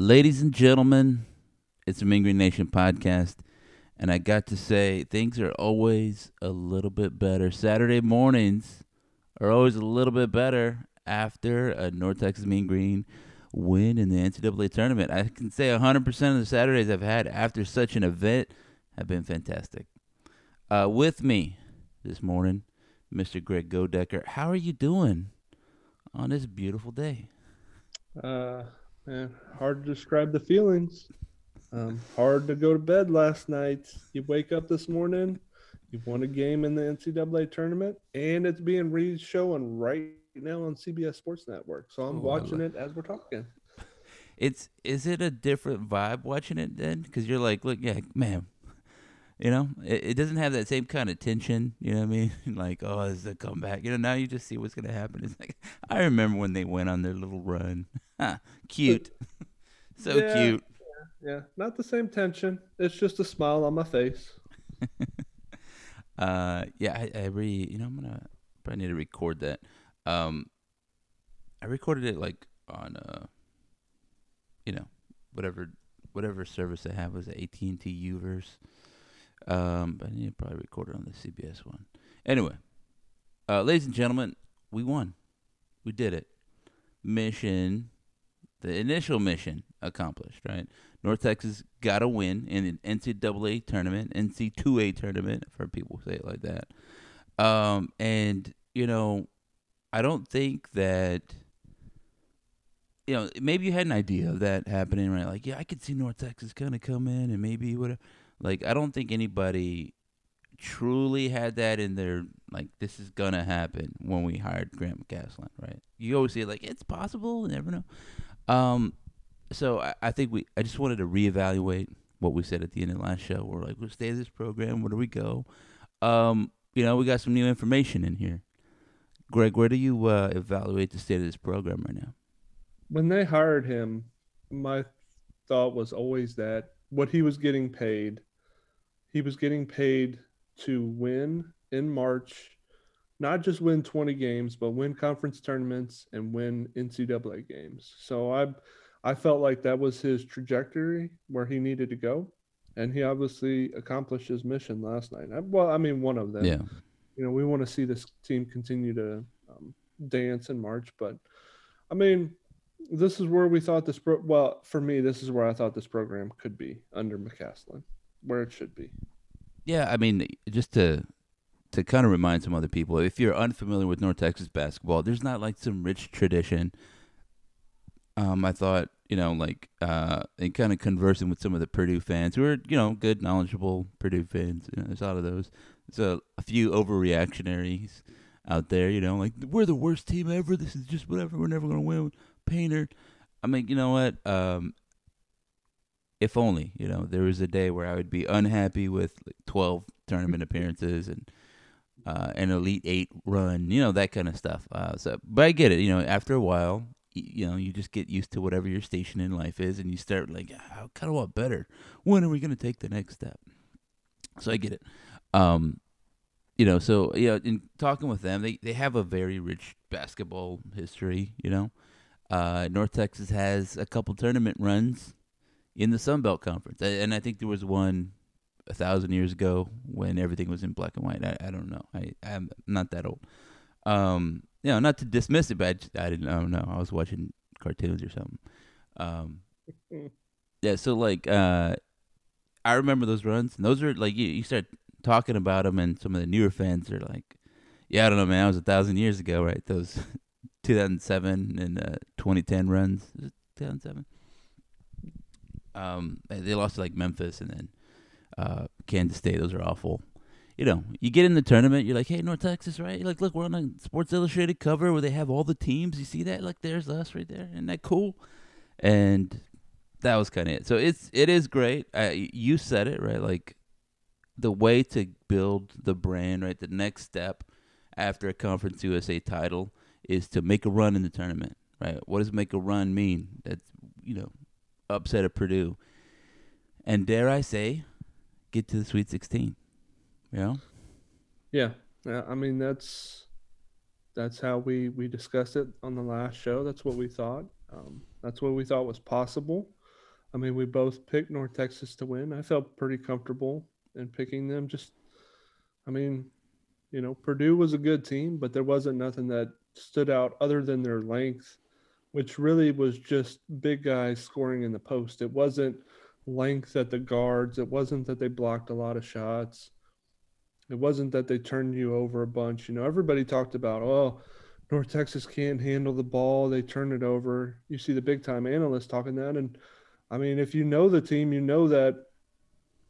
Ladies and gentlemen, it's the Mean Green Nation podcast, and I got to say things are always a little bit better. Saturday mornings are always a little bit better after a North Texas Mean Green win in the NCAA tournament. I can say 100% of the Saturdays I've had after such an event have been fantastic. Uh, with me this morning, Mr. Greg Godecker. How are you doing on this beautiful day? Uh, man, hard to describe the feelings. Um, hard to go to bed last night. You wake up this morning, You've won a game in the NCAA tournament, and it's being re-shown right now on CBS Sports Network. So I'm Oh, watching it as we're talking. It's is it a different vibe watching it then? Because you're like, look, yeah, man, you know, it, it doesn't have that same kind of tension. You know what I mean? like, oh, this is a comeback. You know, now you just see what's gonna happen. It's like I remember when they went on their little run. cute, so Yeah. cute. Yeah, not the same tension. It's just a smile on my face. Uh, yeah, I, I re, you know, I'm gonna probably need to record that. Um, I recorded it like on uh, you know, whatever whatever service I have was AT and T Uverse. Um, but I need to probably record it on the CBS one. Anyway, uh, ladies and gentlemen, we won. We did it. Mission, the initial mission accomplished. Right. North Texas got a win in an NCAA tournament, NC2A tournament, I've heard people say it like that. Um, and, you know, I don't think that, you know, maybe you had an idea of that happening, right? Like, yeah, I could see North Texas kind of come in and maybe whatever. Like, I don't think anybody truly had that in their, like, this is to happen when we hired Grant McCasland, right? You always say, like, it's possible, you never know. Um, so I, I think we I just wanted to reevaluate what we said at the end of the last show. We're like, we'll stay this program. Where do we go? Um, you know, we got some new information in here. Greg, where do you uh, evaluate the state of this program right now? When they hired him, my thought was always that what he was getting paid, he was getting paid to win in March, not just win 20 games, but win conference tournaments and win NCAA games. So I I felt like that was his trajectory where he needed to go. And he obviously accomplished his mission last night. I- Well, I mean, one of them. yeah, You know, we want to see this team continue to um, dance in March, but I mean, this is where we thought this. Pro- well, for me, this is where I thought this program could be under McCasland, where it should be. yeah. I mean, just to to kind of remind some other people, if you're unfamiliar with North Texas basketball, there's not like some rich tradition. Um, I thought, you know, like, uh, and kind of conversing with some of the Purdue fans who are, you know, good, knowledgeable Purdue fans. You know, there's a lot of those. There's a, a few overreactionaries out there, you know, like, we're the worst team ever. This is just whatever. We're never to win. Painter. I mean, you know what? Um, if only, you know, there was a day where I would be unhappy with like 12 tournament appearances and uh, an elite eight run, you know, that kind of stuff. Uh, so, but I get it. You know, after a while, y- you know, you just get used to whatever your station in life is, and you start like, "Ah, I kind of want better. When are we going to take the next step? So I get it. Um, you know, so you know, in talking with them, they they have a very rich basketball history. You know, uh, North Texas has a couple tournament runs in the Sun Belt Conference, and I think there was one a thousand years ago when everything was in black and white. I, I don't know. I I'm not that old. Um, you know, not to dismiss it, but I, just, I didn't. I don't know. I was watching cartoons or something. Um, yeah. So like, uh, I remember those runs. And those are like you, you start talking about them, and some of the newer fans are like, "Yeah, I don't know, man. That was a thousand years ago, right? Those 2007 and uh, 2010 runs. 2007? Um, they lost to like Memphis and then uh, Kansas State. Those are awful. You know, you get in the tournament, you're like, hey, North Texas, right? You're like, look, we're on a Sports Illustrated cover where they have all the teams. You see that? Like, there's us right there. Isn't that cool? And that was kind of it. So it's it is great. Uh, you said it right. Like the way to build the brand, right? The next step after a Conference USA title is to make a run in the tournament, right? What does make a run mean? That's you know, upset at Purdue, and dare I say, get to the Sweet 16. You know, Yeah, yeah. I mean, that's that's how we we discussed it on the last show. That's what we thought. Um, that's what we thought was possible. I mean, we both picked North Texas to win. I felt pretty comfortable in picking them. Just, I mean, you know, Purdue was a good team, but there wasn't nothing that stood out other than their length, which really was just big guys scoring in the post. It wasn't length at the guards. It wasn't that they blocked a lot of shots. It wasn't that they turned you over a bunch. You know, everybody talked about, oh, North Texas can't handle the ball. They turn it over. You see the big time analysts talking that. And I mean, if you know the team, you know that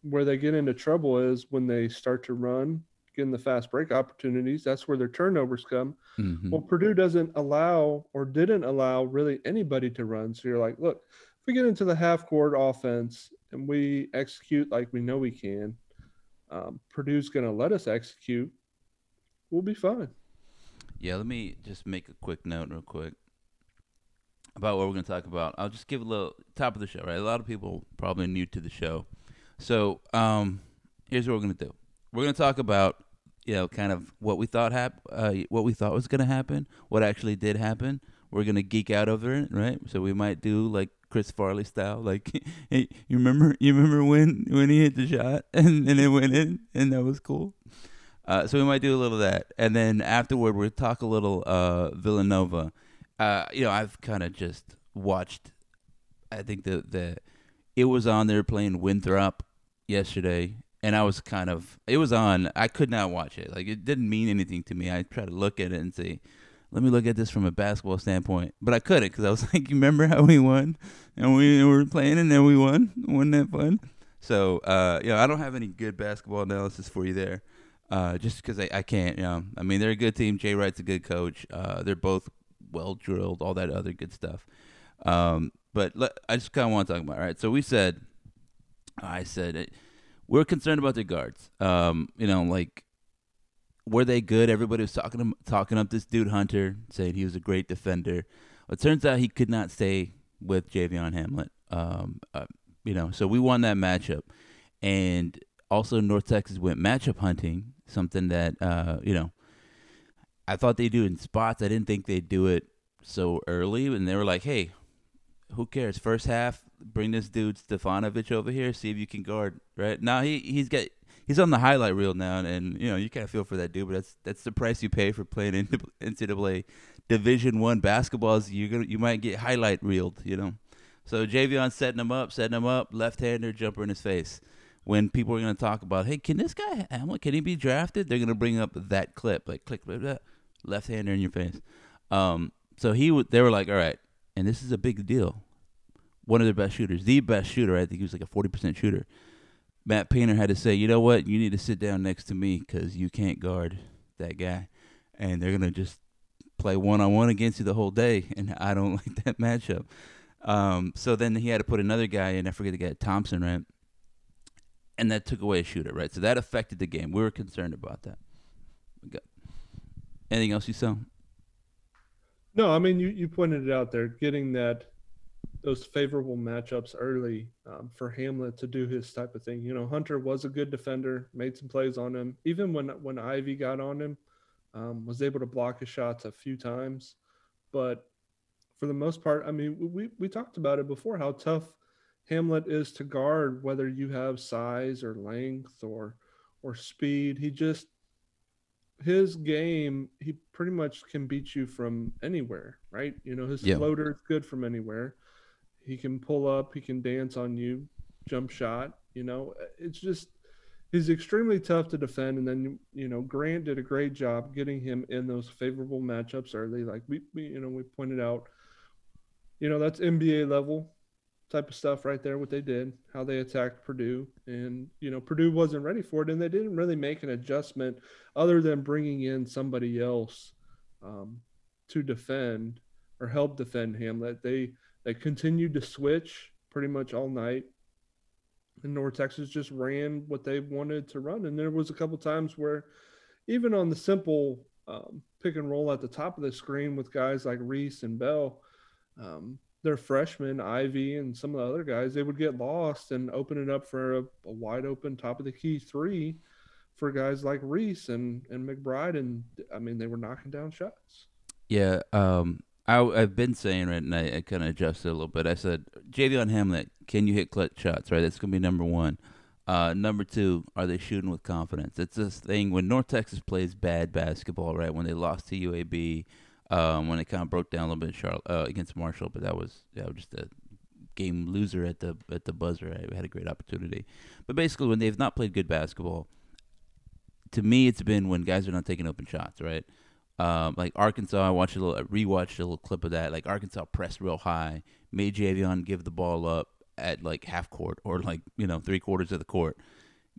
where they get into trouble is when they start to run, getting the fast break opportunities. That's where their turnovers come. Mm-hmm. Well, Purdue doesn't allow or didn't allow really anybody to run. So you're like, look, if we get into the half court offense and we execute like we know we can, um, Purdue's going to let us execute. We'll be fine. Yeah, let me just make a quick note, real quick, about what we're going to talk about. I'll just give a little top of the show, right? A lot of people probably new to the show, so um, here's what we're going to do. We're going to talk about, you know, kind of what we thought hap- uh, what we thought was going to happen, what actually did happen. We're going to geek out over it, right? So we might do like Chris Farley style, like, hey, you remember, you remember when when he hit the shot and and it went in, and that was cool. Uh, so we might do a little of that, and then afterward we'll talk a little uh, Villanova. Uh, you know, I've kind of just watched. I think the the it was on there playing Winthrop yesterday, and I was kind of it was on. I could not watch it. Like it didn't mean anything to me. I tried to look at it and say, "Let me look at this from a basketball standpoint," but I couldn't because I was like, "You remember how we won? And we were playing, and then we won. Wasn't that fun?" So, uh, you know, I don't have any good basketball analysis for you there uh, just because I, I can't. You know, I mean, they're a good team. Jay Wright's a good coach. Uh, they're both well drilled, all that other good stuff. Um, but I just kind of want to talk about. it, right? so we said, I said, it, we're concerned about the guards. Um, you know, like were they good? Everybody was talking talking up this dude Hunter, saying he was a great defender. It turns out he could not stay with Javion Hamlet. Um, uh, you know, so we won that matchup, and also North Texas went matchup hunting, something that uh, you know I thought they do in spots. I didn't think they'd do it so early, and they were like, "Hey, who cares? First half, bring this dude Stefanovic over here, see if you can guard." Right now, he he's got he's on the highlight reel now, and you know you kind of feel for that dude, but that's that's the price you pay for playing in NCAA Division One basketball. Is you gonna you might get highlight reeled, you know. So Javion setting him up, setting him up, left hander jumper in his face when people are to talk about, hey, can this guy Hamlet, can he be drafted? They're to bring up that clip, like click, that left hander in your face. Um, so he, w- they were like, all right, and this is a big deal. One of their best shooters, the best shooter. I think he was like a forty percent shooter. Matt Painter had to say, you know what, you need to sit down next to me because you can't guard that guy, and they're gonna just play one on one against you the whole day, and I don't like that matchup. Um, so then he had to put another guy in. I forget the guy, Thompson, right? and that took away a shooter, right? So that affected the game. We were concerned about that. Anything else you saw? No, I mean you, you pointed it out there, getting that those favorable matchups early um, for Hamlet to do his type of thing. You know, Hunter was a good defender, made some plays on him. Even when when Ivey got on him, um, was able to block his shots a few times. But for the most part, I mean, we we talked about it before how tough Hamlet is to guard whether you have size or length or or speed. He just his game, he pretty much can beat you from anywhere, right? You know, his yeah. floater is good from anywhere. He can pull up, he can dance on you, jump shot, you know. It's just he's extremely tough to defend and then you know, Grant did a great job getting him in those favorable matchups early like we, we you know, we pointed out you know, that's NBA level type of stuff right there, what they did, how they attacked Purdue. And, you know, Purdue wasn't ready for it. And they didn't really make an adjustment other than bringing in somebody else um, to defend or help defend Hamlet. They, they continued to switch pretty much all night. And North Texas just ran what they wanted to run. And there was a couple times where, even on the simple um, pick and roll at the top of the screen with guys like Reese and Bell, um, their freshmen, Ivey, and some of the other guys, they would get lost and open it up for a, a wide open top of the key three for guys like Reese and, and McBride. And I mean, they were knocking down shots. Yeah. Um, I, I've been saying it, and I, I kind of adjusted a little bit. I said Javion Hamlet can you hit clutch shots? Right, that's gonna be number one. Uh, number two, are they shooting with confidence? It's this thing when North Texas plays bad basketball, right? When they lost to UAB, um, when they kind of broke down a little bit uh, against Marshall, but that was that was just a game loser at the at the buzzer. Right? We had a great opportunity, but basically when they've not played good basketball, to me it's been when guys are not taking open shots, right? Um, like Arkansas, I watched a little, I rewatched a little clip of that. Like Arkansas pressed real high, made Javion give the ball up at like half court or like you know three quarters of the court,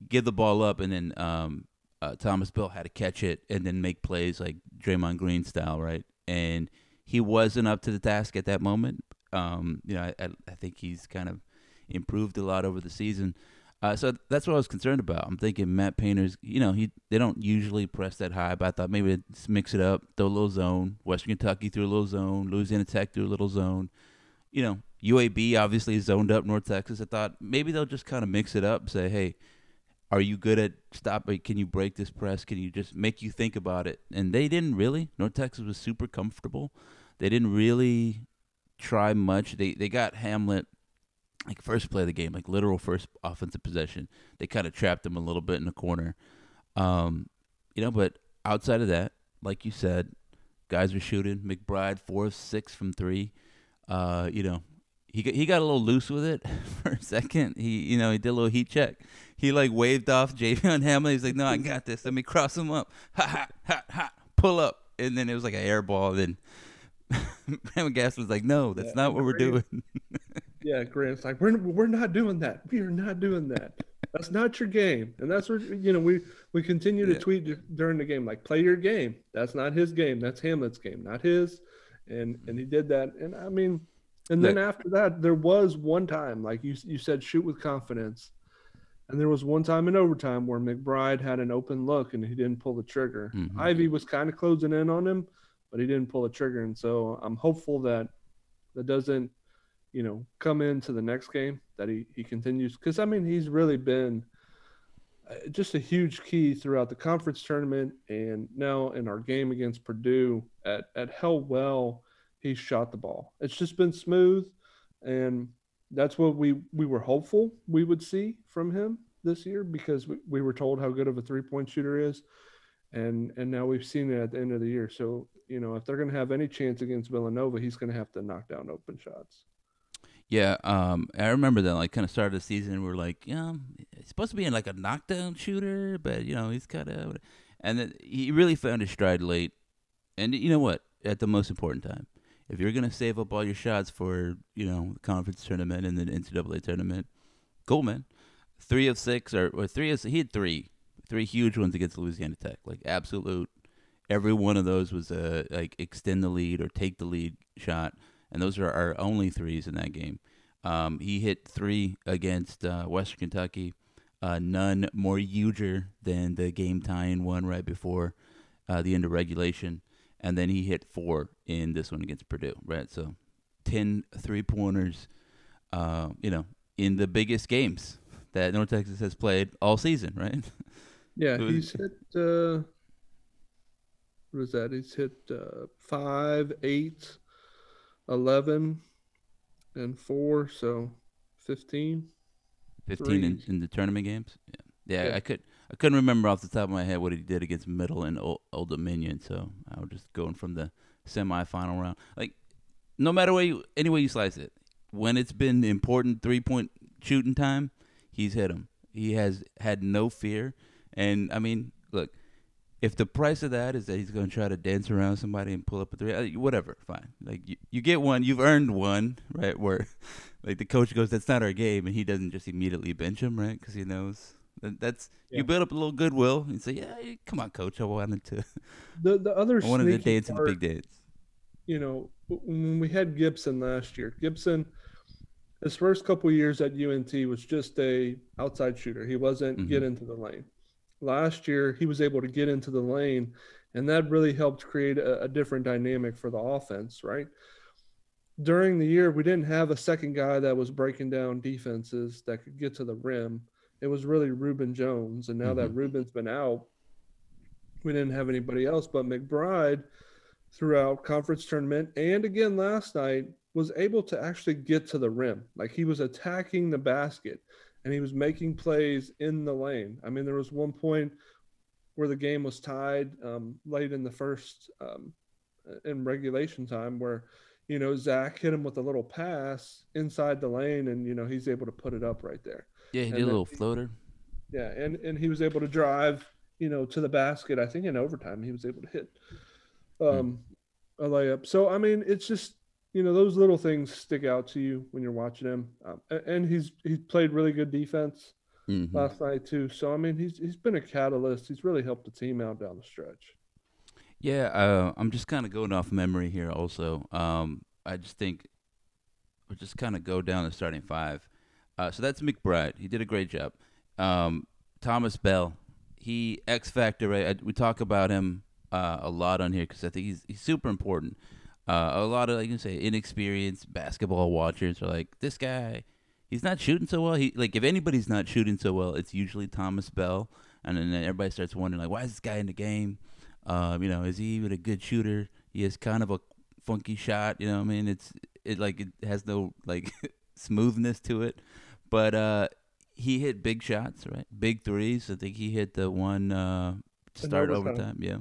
give the ball up, and then um, uh, Thomas Bell had to catch it and then make plays like Draymond Green style, right? And he wasn't up to the task at that moment. Um, you know, I, I think he's kind of improved a lot over the season. Uh, so that's what I was concerned about. I'm thinking Matt Painter's, you know, he they don't usually press that high, but I thought maybe let's mix it up, throw a little zone. Western Kentucky threw a little zone. Louisiana Tech threw a little zone. You know, UAB obviously zoned up North Texas. I thought maybe they'll just kind of mix it up, say, hey, are you good at stop? Can you break this press? Can you just make you think about it? And they didn't really. North Texas was super comfortable. They didn't really try much. They they got Hamlet like first play of the game, like literal first offensive possession. They kind of trapped him a little bit in the corner. Um, you know, but outside of that, like you said, guys were shooting. McBride four of six from three. Uh, you know, he got, he got a little loose with it for a second. He you know he did a little heat check. He like waved off Javion Hamlet. He's like, "No, I got this. Let me cross him up. Ha ha ha ha. Pull up." And then it was like an air ball. Then Graham Gas was like, "No, that's yeah, not what we're doing." Yeah, Grant's like, "We're we're not doing that. We are not doing that. That's not your game." And that's where you know we we continue to yeah. tweet during the game like, "Play your game. That's not his game. That's Hamlet's game, not his." And and he did that. And I mean, and then after that, there was one time, like you you said, shoot with confidence. And there was one time in overtime where McBride had an open look and he didn't pull the trigger. Mm-hmm. Ivey was kind of closing in on him, but he didn't pull the trigger. And so I'm hopeful that that doesn't, you know, come into the next game that he he continues because I mean he's really been uh, just a huge key throughout the conference tournament and now in our game against Purdue at at how well he shot the ball. It's just been smooth, and that's what we we were hopeful we would see from him this year because we, we were told how good of a three point shooter is, and and now we've seen it at the end of the year. So you know if they're going to have any chance against Villanova, he's going to have to knock down open shots. Yeah, um, I remember that. Like, kind of started the season, we are like, yeah, he's supposed to be in like a knockdown shooter, but you know, he's kind of, and then he really found his stride late. And you know what? At the most important time, if you're gonna save up all your shots for you know the conference tournament and the NCAA tournament, cool man. Three of six or, or three of he had three, three huge ones against Louisiana Tech, like absolute. Every one of those was a like extend the lead or take the lead shot, and those are our only threes in that game. Um, he hit three against uh, Western Kentucky, uh, none more huger than the game tying one right before uh, the end of regulation and then he hit four in this one against Purdue, right? So 10 three pointers, uh, you know, in the biggest games that North Texas has played all season, right? Yeah, was, he's hit. Uh, what is that? He's hit uh, five, eight, eleven, and four, so fifteen. Fifteen in, in, the tournament games. Yeah. yeah, yeah. I could. I couldn't remember off the top of my head what he did against Middle and Old, Old Dominion, so I was just going from the semifinal round. Like, no matter way you, any way you slice it, when it's been important three point shooting time, he's hit them. He has had no fear, and I mean, look, if the price of that is that he's going to try to dance around somebody and pull up a three, uh, whatever, fine. Like you, you get one, you've earned one, right? Where, like the coach goes, "That's not our game," and he doesn't just immediately bench him, right? Because he knows that, that's yeah. you build up a little goodwill and say, "Yeah, come on, coach. I wanted to." The the other I wanted to dance part, in the big dance. You know, when we had Gibson last year, Gibson, his first couple years at UNT was just a outside shooter. He wasn't mm-hmm. get into the lane. Last year, he was able to get into the lane, and that really helped create a, a different dynamic for the offense. Right during the year, we didn't have a second guy that was breaking down defenses that could get to the rim it was really Rubin Jones. And now mm-hmm. that Rubin's been out, we didn't have anybody else. But McBride, throughout conference tournament and again last night, was able to actually get to the rim. Like he was attacking the basket and he was making plays in the lane. I mean, there was one point where the game was tied um, late in the first um, in regulation time where you know Zach hit him with a little pass inside the lane and you know he's able to put it up right there. Yeah, he And did a little he- floater. Yeah, and and he was able to drive you know to the basket. I think in overtime he was able to hit um, a layup. So I mean, it's just you know those little things stick out to you when you're watching him. Um, and he's he's played really good defense Mhm. last night too. So I mean, he's he's been a catalyst. He's really helped the team out down the stretch. Yeah, uh, I'm just kind of going off memory here. Also, um, I just think we'll just kind of go down the starting five. Uh, so that's McBride. He did a great job. Um, Thomas Bell, he X factor. Right? I, we talk about him uh, a lot on here because I think he's he's super important. Uh, a lot of like you say inexperienced basketball watchers are like this guy. He's not shooting so well. He like if anybody's not shooting so well, it's usually Thomas Bell. And then everybody starts wondering like, why is this guy in the game? Um, you know, is he even a good shooter? He has kind of a funky shot. You know, what I mean, it's it like it has no like smoothness to it, but uh, he hit big shots, right? Big threes. I think he hit the one uh, start overtime. overtime. Yeah.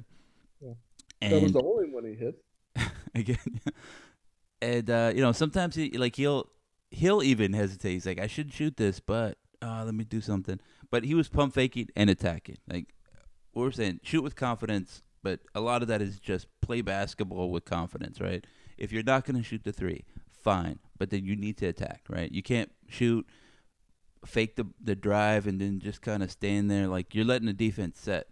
Yeah. And that was the only one he hit. again, and uh, you know, sometimes he like he'll he'll even hesitate. He's like, I should shoot this, but uh, let me do something. But he was pump faking and attacking. Like we're saying, shoot with confidence. But a lot of that is just play basketball with confidence, right? If you're not to shoot the three, fine. But then you need to attack, right? You can't shoot, fake the the drive, and then just kind of stand there like you're letting the defense set.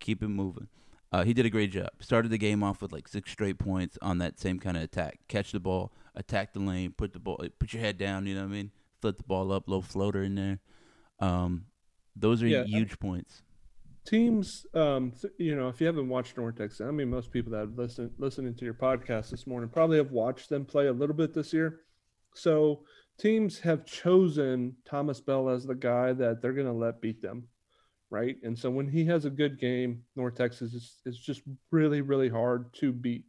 Keep it moving. Uh, he did a great job. Started the game off with like six straight points on that same kind of attack. Catch the ball, attack the lane, put the ball, put your head down. You know what I mean? Flip the ball up, low floater in there. Um, those are Yeah, I- huge points. teams um th- you know if you haven't watched north texas i mean most people that have listened listening to your podcast this morning probably have watched them play a little bit this year so teams have chosen thomas bell as the guy that they're going to let beat them right and so when he has a good game north texas is, is just really really hard to beat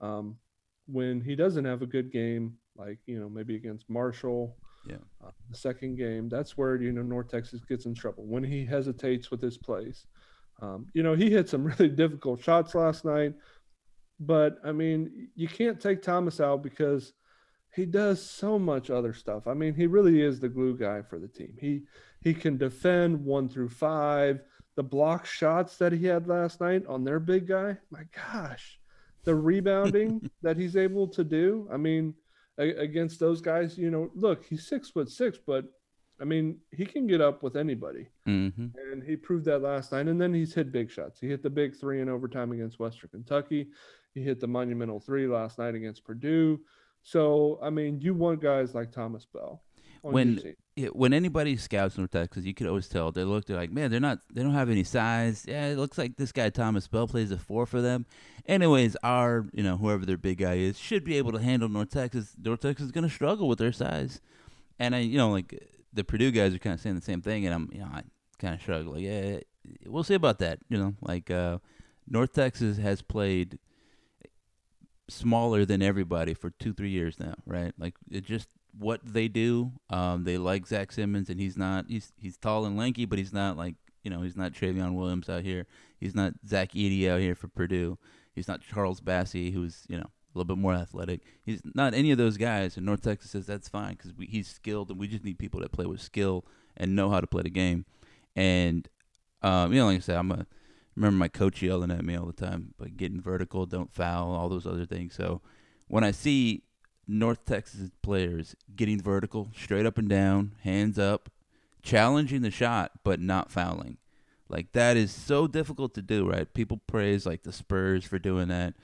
um when he doesn't have a good game like you know maybe against marshall Yeah. uh, the second game, that's where you know North Texas gets in trouble when he hesitates with his plays. Um, you know, he hit some really difficult shots last night, but I mean, you can't take Thomas out because he does so much other stuff. I mean, he really is the glue guy for the team. He he can defend one through five. The block shots that he had last night on their big guy, my gosh, the rebounding that he's able to do. I mean, a- against those guys, you know, look, he's six foot six, but I mean, he can get up with anybody, Mm-hmm. and he proved that last night. And then he's hit big shots. He hit the big three in overtime against Western Kentucky. He hit the monumental three last night against Purdue. So, I mean, you want guys like Thomas Bell on When-. Yeah, when anybody scouts North Texas, you could always tell they look. They're like, man, they're not. They don't have any size. Yeah, it looks like this guy Thomas Bell plays a four for them. Anyways, our you know whoever their big guy is should be able to handle North Texas. North Texas is going to struggle with their size, and I you know like the Purdue guys are kind of saying the same thing, and I'm you know I kind of shrug like yeah, we'll see about that. You know, like uh, North Texas has played smaller than everybody for two three years now, right? Like it just what they do. Um, they like Zach Simmons, and he's not. He's he's tall and lanky, but he's not like you know he's not Trevion Williams out here. He's not Zach Edey out here for Purdue. He's not Charles Bassey, who's you know a little bit more athletic. He's not any of those guys. And North Texas says that's fine because he's skilled, and we just need people that play with skill and know how to play the game. And um, you know, like I said, I'm a remember my coach yelling at me all the time, but getting vertical, don't foul, all those other things. So when I see North Texas players getting vertical, straight up and down, hands up, challenging the shot but not fouling. Like that is so difficult to do, right? People praise like the Spurs for doing that.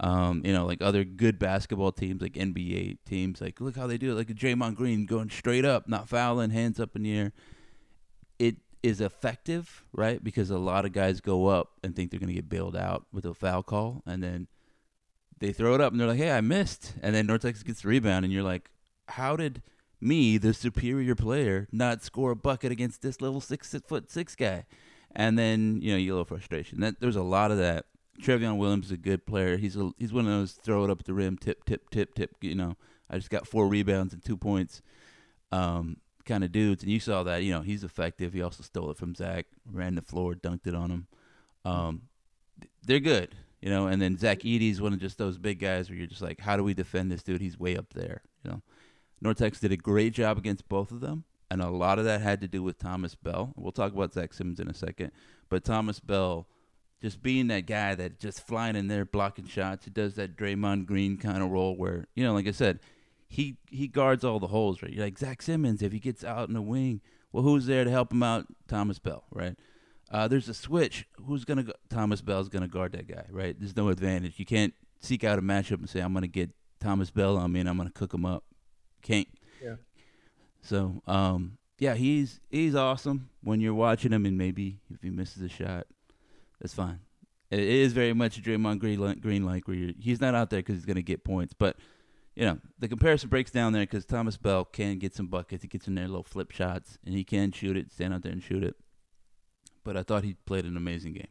Um, you know, like other good basketball teams, like NBA teams, like look how they do it, like Draymond Green going straight up, not fouling, hands up in the air. It is effective, right? Because a lot of guys go up and think they're gonna get bailed out with a foul call, and then they throw it up and they're like, "Hey, I missed," and then North Texas gets the rebound, and you're like, "How did me, the superior player, not score a bucket against this little six foot six guy?" And then you know you a little frustration. That there's a lot of that. Trevion Williams is a good player. He's a, he's one of those throw it up at the rim, tip, tip, tip, tip. You know, I just got four rebounds and two points, um, kind of dudes. And you saw that, you know, he's effective. He also stole it from Zach, ran the floor, dunked it on him. Um, they're good, you know. And then Zach Edey's one of just those big guys where you're just like, how do we defend this dude? He's way up there, you know. North Texas did a great job against both of them, and a lot of that had to do with Thomas Bell. We'll talk about Zach Simmons in a second, but Thomas Bell just being that guy that just flying in there blocking shots. He does that Draymond Green kind of role where you know, like I said, he he guards all the holes. Right, you're like Zach Simmons if he gets out in the wing. Well, who's there to help him out? Thomas Bell, right? Uh, there's a switch. Who's gonna go? Thomas Bell's gonna guard that guy, right? There's no advantage. You can't seek out a matchup and say I'm gonna get Thomas Bell on me and I'm gonna cook him up. Can't. Yeah. So, um, yeah, he's he's awesome when you're watching him, and maybe if he misses a shot, that's fine. It is very much a Draymond Green Green like where you're, he's not out there because he's gonna get points, but you know the comparison breaks down there because Thomas Bell can get some buckets. He gets in there little flip shots, and he can shoot it, stand out there and shoot it. But I thought he played an amazing game.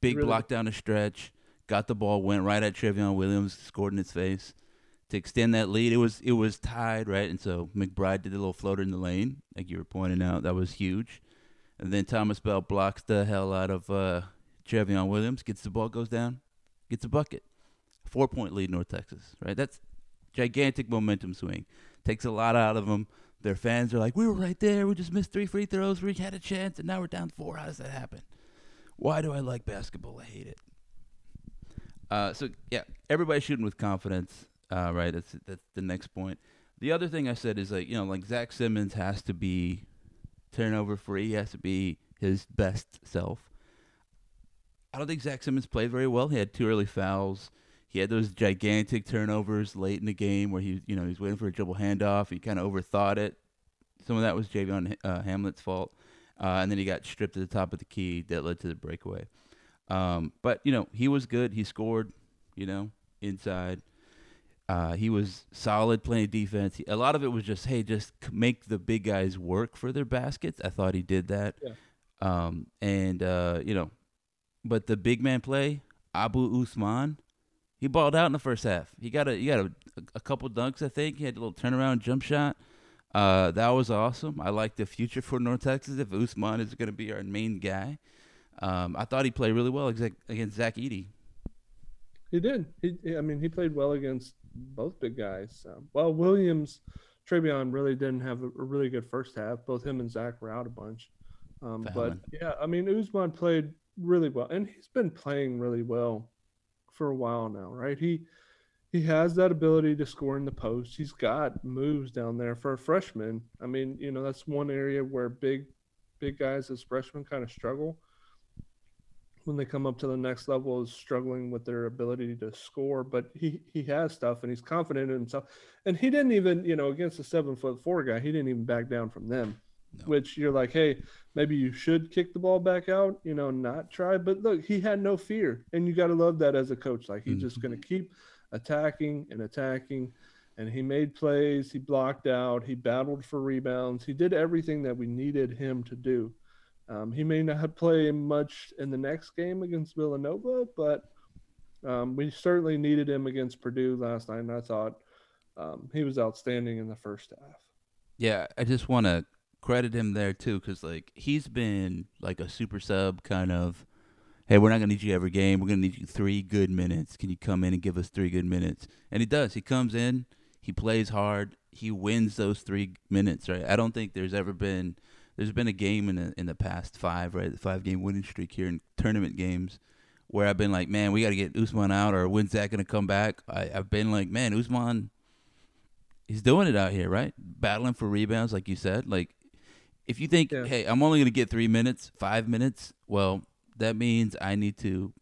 Big Really- block down the stretch, got the ball, went right at Trevion Williams, scored in his face to extend that lead. It was it was tied, right? And so McBride did a little floater in the lane, like you were pointing out. That was huge. And then Thomas Bell blocks the hell out of uh, Trevion Williams, gets the ball, goes down, gets a bucket. Four point lead, North Texas, right? That's gigantic momentum swing. Takes a lot out of them. Their fans are like, we were right there. We just missed three free throws. We had a chance, and now we're down four. How does that happen? Why do I like basketball? I hate it. Uh, so yeah, everybody's shooting with confidence. Uh, right. That's that's the next point. The other thing I said is like you know like Zach Simmons has to be turnover free. He has to be his best self. I don't think Zach Simmons played very well. He had two early fouls. He had those gigantic turnovers late in the game where he, you know, he was waiting for a dribble handoff. He kind of overthought it. Some of that was Javion uh, Hamlet's fault, uh, and then he got stripped at the top of the key that led to the breakaway. Um, but you know, he was good. He scored. You know, inside. Uh, he was solid playing defense. He, a lot of it was just, hey, just make the big guys work for their baskets. I thought he did that. Yeah. Um, and uh, you know, but the big man play, Abou Ousmane, he balled out in the first half. He got a he got a, a couple dunks, I think. He had a little turnaround jump shot. Uh, that was awesome. I like the future for North Texas if Ousmane is going to be our main guy. Um, I thought he played really well against Zach Edey. He did. He, I mean, he played well against both big guys. Um, well, Williams, Trevion really didn't have a, a really good first half. Both him and Zach were out a bunch. Um, but yeah, I mean, Ousmane played really well, and he's been playing really well for a while now, right? He he has that ability to score in the post. He's got moves down there for a freshman. I mean, you know, that's one area where big big guys as freshmen kind of struggle when they come up to the next level is struggling with their ability to score but he he has stuff and he's confident in himself and he didn't even you know against a seven foot four guy he didn't even back down from them No. which you're like hey maybe you should kick the ball back out you know not try. But look he had no fear. And you got to love that as a coach. Like he's just going to keep attacking and attacking. And he made plays. He blocked out. He battled for rebounds. He did everything that we needed him to do. Um, he may not play much in the next game against Villanova, but um, we certainly needed him against Purdue last night. And I thought um, he was outstanding in the first half. Yeah, I just want to credit him there too, because like he's been like a super sub kind of. Hey, we're not gonna need you every game. We're gonna need you three good minutes. Can you come in and give us three good minutes? And he does. He comes in. He plays hard. He wins those three minutes. Right. I don't think there's ever been. There's been a game in the in the past five, right? Five game winning streak here in tournament games, where I've been like, man, we got to get Ousmane out, or when's that gonna come back? I, I've been like, man, Ousmane he's doing it out here, right? Battling for rebounds, like you said. Like, if you think, Yeah. hey, I'm only going to get three minutes, five minutes, well, that means I need to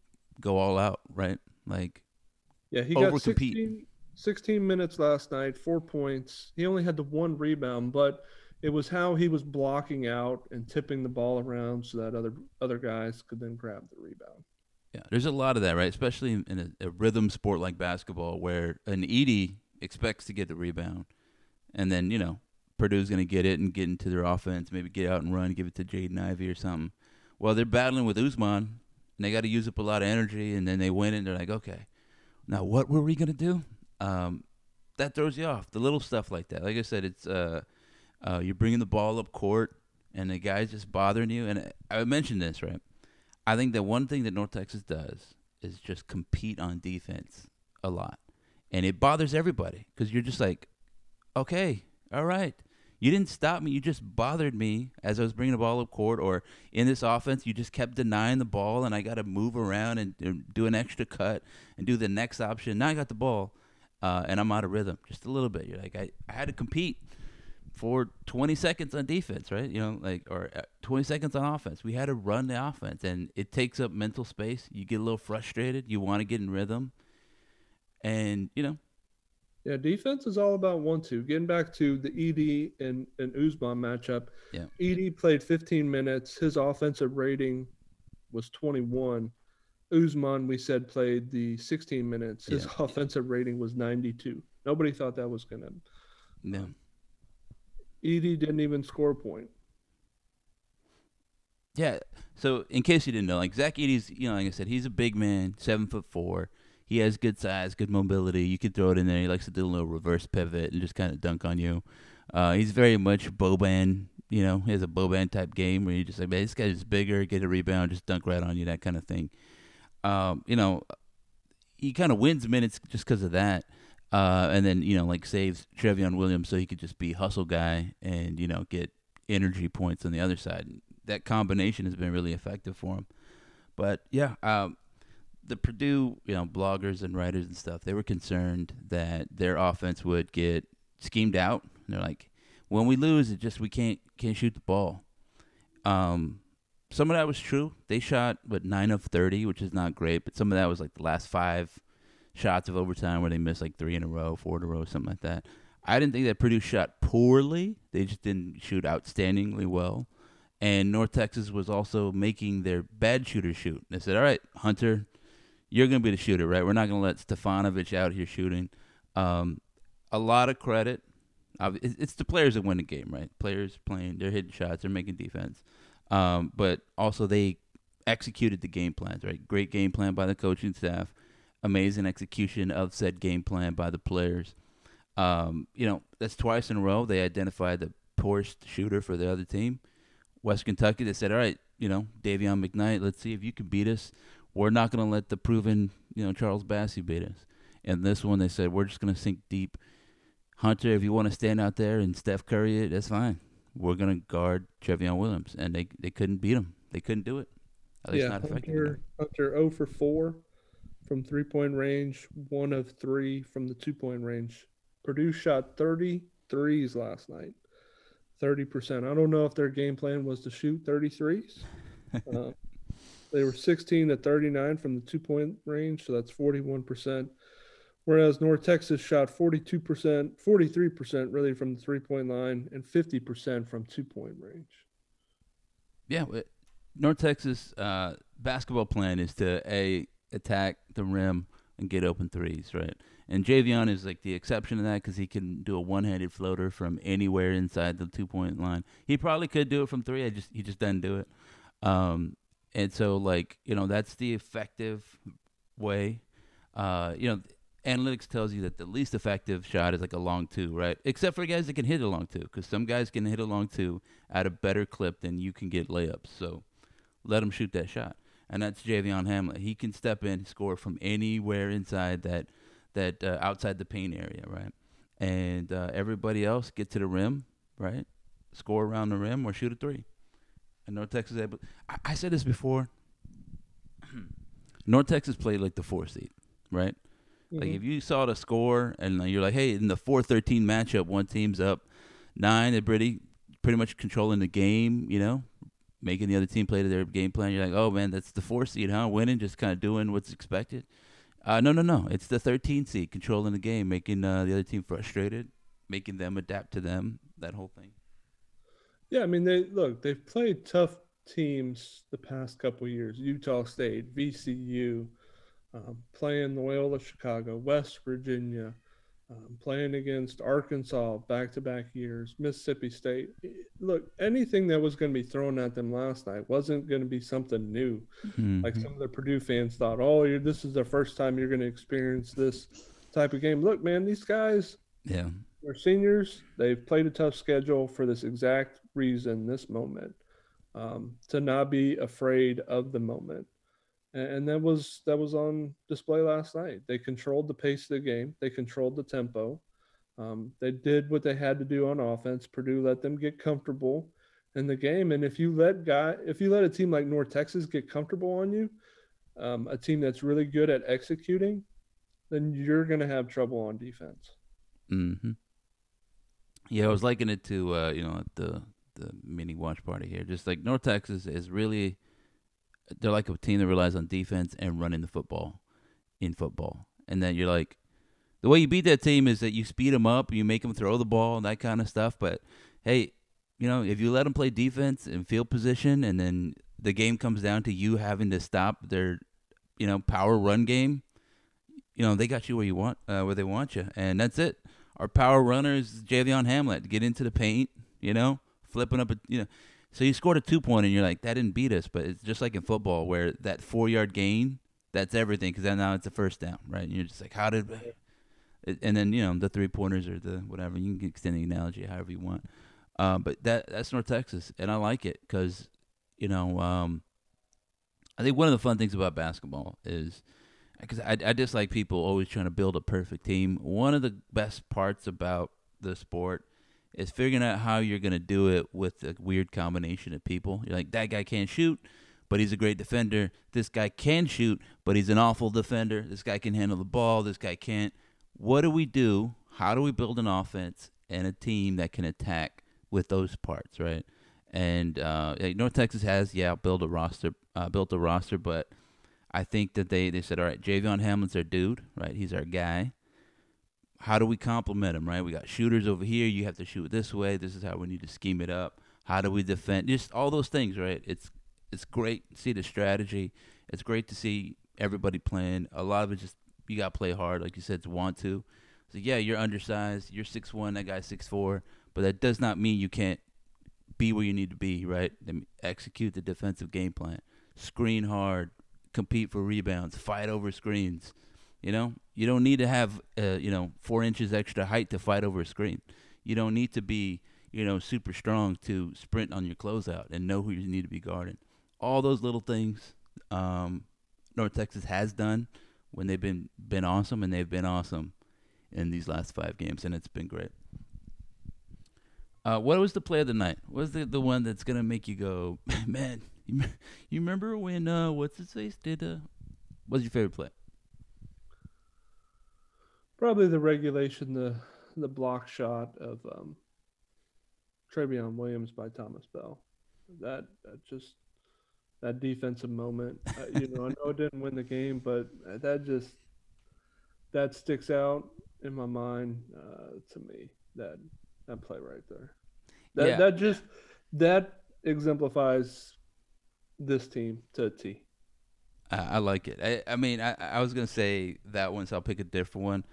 go all out, right? Like, Yeah, he got 16, 16 minutes last night, four points. He only had the one rebound, but it was how he was blocking out and tipping the ball around so that other other guys could then grab the rebound. yeah, there's a lot of that, right? Especially in, a, a rhythm sport like basketball, where an Edey expects to get the rebound, and then you know Purdue's going to get it and get into their offense, maybe get out and run, give it to Jaden Ivey or something. Well, they're battling with Ousmane, and they got to use up a lot of energy, and then they win and They're like, okay, now what were we going to do? Um, that throws you off. The little stuff like that. Like I said, it's uh, uh, you're bringing the ball up court, and the guy's just bothering you. And I mentioned this right. I think that one thing that North Texas does is just compete on defense a lot, and it bothers everybody because you're just like, okay, all right. You didn't stop me. You just bothered me as I was bringing the ball up court, or in this offense, you just kept denying the ball, and I got to move around and, and, do an extra cut and do the next option. Now I got the ball, uh, and I'm out of rhythm just a little bit. You're like, I, I had to compete for 20 seconds on defense, right? You know, like or uh, 20 seconds on offense. We had to run the offense, and it takes up mental space. You get a little frustrated. You want to get in rhythm, and you know. Yeah, defense is all about one-two. Getting back to the Ed and and Ousmane matchup. Yeah. Ed played 15 minutes. His offensive rating was 21. Ousmane, we said, played the 16 minutes. His yeah. offensive rating was 92. Nobody thought that was gonna. No. Edey didn't even score a point. Yeah. So in case you didn't know, like Zach Edey's, you know, like I said, he's a big man, seven foot four. He has good size, good mobility. You could throw it in there. He likes to do a little reverse pivot and just kind of dunk on you. Uh, he's very much Boban. You know, he has a Boban type game where you just like, man, this guy's bigger, get a rebound, just dunk right on you, that kind of thing. Um, you know, he kind of wins minutes just because of that. Uh, and then you know like saves Trevion Williams so he could just be hustle guy and you know get energy points on the other side. That combination has been really effective for him. But yeah, um, the Purdue you know bloggers and writers and stuff they were concerned that their offense would get schemed out. And they're like, when we lose, it just we can't can't shoot the ball. Um, some of that was true. They shot but nine of thirty, which is not great. But some of that was like the last five shots of overtime where they missed like three in a row, four in a row, something like that. I didn't think that Purdue shot poorly. They just didn't shoot outstandingly well. And North Texas was also making their bad shooters shoot. They said, all right, Hunter, you're going to be the shooter, right? We're not going to let Stefanovic out here shooting. Um, a lot of credit. It's the players that win the game, right? Players playing, they're hitting shots, they're making defense. Um, but also they executed the game plans, right? Great game plan by the coaching staff amazing execution of said game plan by the players. Um, you know, that's twice in a row they identified the poorest shooter for the other team. West Kentucky, they said, all right, you know, Dayvion McKnight, let's see if you can beat us. We're not going to let the proven, you know, Charles Bassey beat us. And this one, they said, we're just going to sink deep. Hunter, if you want to stand out there and Steph Curry it, that's fine. We're going to guard Trevion Williams. And they, they couldn't beat him. They couldn't do it. At least yeah, not. Hunter, Hunter 0 for 4 from three point range, one of three from the two point range. Purdue shot 30 threes last night, 30%. I don't know if their game plan was to shoot 33s. uh, they were 16 to 39 from the two point range, so that's 41%. Whereas North Texas shot 42%, 43% really from the three point line, and 50% from two point range. Yeah, North Texas uh, basketball plan is to a attack the rim and get open threes, right? And Javion is like the exception to that because he can do a one-handed floater from anywhere inside the two-point line. He probably could do it from three. I just he just doesn't do it. Um, and so like you know that's the effective way. Uh, you know, analytics tells you that the least effective shot is like a long two, right? Except for guys that can hit a long two, because some guys can hit a long two at a better clip than you can get layups. So let them shoot that shot and that's Javion Hamlet. He can step in, score from anywhere inside that that uh, outside the paint area, right? And uh, everybody else get to the rim, right? Score around the rim or shoot a three. And North Texas able. I, I said this before. North Texas played like the four seed, right? Mm-hmm. Like if you saw the score and you're like, hey, in the four thirteen matchup, one team's up nine, they're pretty pretty much controlling the game, you know, making the other team play to their game plan. You're like, oh man, that's the four seed, huh? Winning, just kind of doing what's expected. Uh, no, no, no. It's the 13 seed controlling the game, making uh, the other team frustrated, making them adapt to them. That whole thing. Yeah, I mean, they look. They've played tough teams the past couple years. Utah State, VCU, um, playing Loyola Chicago, West Virginia, um, playing against Arkansas back to back years, Mississippi State. Look, anything that was going to be thrown at them last night wasn't going to be something new. Mm-hmm. Like some of the Purdue fans thought, oh, this is the first time you're going to experience this type of game. Look, man, these guys, Yeah. They're seniors. They've played a tough schedule for this exact reason, this moment, um, to not be afraid of the moment. And, and that was that was on display last night. They controlled the pace of the game. They controlled the tempo. Um, they did what they had to do on offense. Purdue let them get comfortable in the game. And if you let guy, if you let a team like North Texas get comfortable on you, um, a team that's really good at executing, then you're going to have trouble on defense. Mm-hmm. Yeah, I was liking it to uh, you know the the mini watch party here. Just like North Texas is really, they're like a team that relies on defense and running the football in football. And then you're like, the way you beat that team is that you speed them up, you make them throw the ball and that kind of stuff. But hey, you know if you let them play defense and field position, and then the game comes down to you having to stop their, you know, power run game. You know they got you where you want, uh, where they want you, and that's it. Our power runner is Javion Hamlet. Get into the paint, you know, flipping up a, you know. So you scored a two point, and you're like, that didn't beat us. But it's just like in football, where that four yard gain, that's everything, because now it's a first down, right? And you're just like, how did, and then you know the three pointers or the whatever. You can extend the analogy however you want. Um, but that that's North Texas, and I like it because, you know, um, I think one of the fun things about basketball is because I, I dislike people always trying to build a perfect team. One of the best parts about the sport is figuring out how you're going to do it with a weird combination of people. You're like, that guy can't shoot, but he's a great defender. This guy can shoot, but he's an awful defender. This guy can handle the ball. This guy can't. What do we do? How do we build an offense and a team that can attack with those parts, right? And uh, North Texas has, yeah, built a roster, uh, built a roster, but – I think that they, they said, all right, Javion Hamlet's our dude, right? He's our guy. How do we complement him, right? We got shooters over here. You have to shoot this way. This is how we need to scheme it up. How do we defend? Just all those things, right? It's it's great to see the strategy. It's great to see everybody playing. A lot of it just you got to play hard, like you said, to want to. So yeah, you're undersized. You're six one. That guy's six four. But that does not mean you can't be where you need to be, right? Execute the defensive game plan. Screen hard, compete for rebounds, fight over screens. You know, you don't need to have uh, you know four inches extra height to fight over a screen. You don't need to be you know super strong to sprint on your closeout and know who you need to be guarding. All those little things, um, North Texas has done when they've been been awesome, and they've been awesome in these last five games, and it's been great. Uh, what was the play of the night? What was the the one that's gonna make you go, man? You, you remember when uh what's his face did uh what's your favorite play? Probably the regulation, the the block shot of um Trevion Williams by Thomas Bell. That that just that defensive moment. uh, you know, I know it didn't win the game, but that just that sticks out in my mind uh, to me. That that play right there. That yeah. that just that exemplifies this team to a T. I, I like it. I, I mean, I, I was gonna say that one, so I'll pick a different one.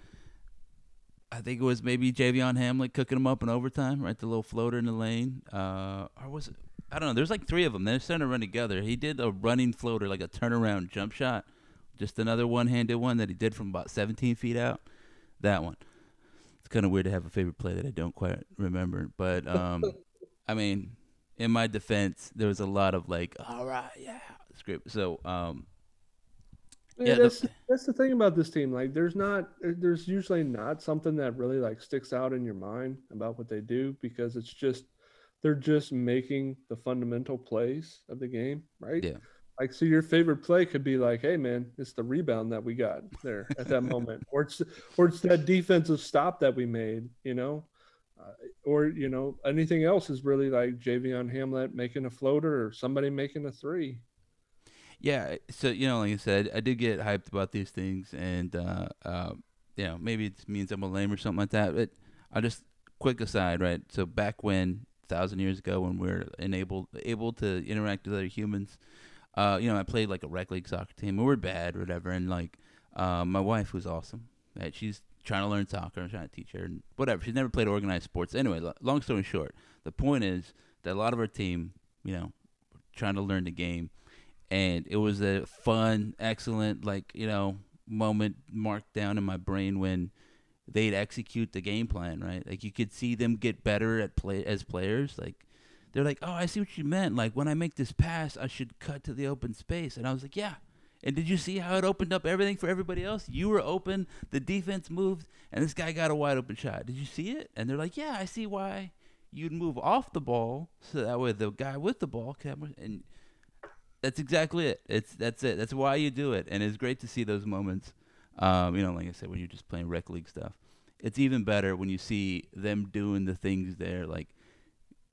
I think it was maybe Javion Hamlet cooking them up in overtime, right? The little floater in the lane, uh, or was it? I don't know. There's like three of them. They're starting to run together. He did a running floater, like a turnaround jump shot. Just another one-handed one that he did from about 17 feet out. That one. It's kind of weird to have a favorite play that I don't quite remember, but um, I mean, in my defense, there was a lot of like, all right, yeah, script. So, um, yeah, that's the, that's the thing about this team. Like, there's not, there's usually not something that really like sticks out in your mind about what they do because it's just they're just making the fundamental plays of the game, right? Yeah. Like, so your favorite play could be like, "Hey, man, it's the rebound that we got there at that moment, or it's or it's that defensive stop that we made." You know, uh, or you know anything else is really like Javion Hamlet making a floater or somebody making a three. Yeah, so you know, like I said, I did get hyped about these things, and uh, uh, you know, maybe it means I'm a lame or something like that. But I'll just quick aside, right? So back when thousand years ago, when we are enabled able to interact with other humans, uh, you know, I played like a rec league soccer team. We were bad, or whatever, and like uh, my wife was awesome. Right? She's trying to learn soccer. I'm trying to teach her and whatever. She's never played organized sports. Anyway, long story short, the point is that a lot of our team, you know, trying to learn the game, and it was a fun, excellent, like you know, moment marked down in my brain when they'd execute the game plan, right? Like you could see them get better at play as players. Like they're like, "Oh, I see what you meant. Like when I make this pass, I should cut to the open space." And I was like, "Yeah." And did you see how it opened up everything for everybody else? You were open, the defense moved, and this guy got a wide open shot. Did you see it? And they're like, "Yeah, I see why you'd move off the ball so that way the guy with the ball can." And that's exactly it. It's that's it. That's why you do it. And it's great to see those moments. Um, you know, like I said, when you're just playing rec league stuff, it's even better when you see them doing the things there. Like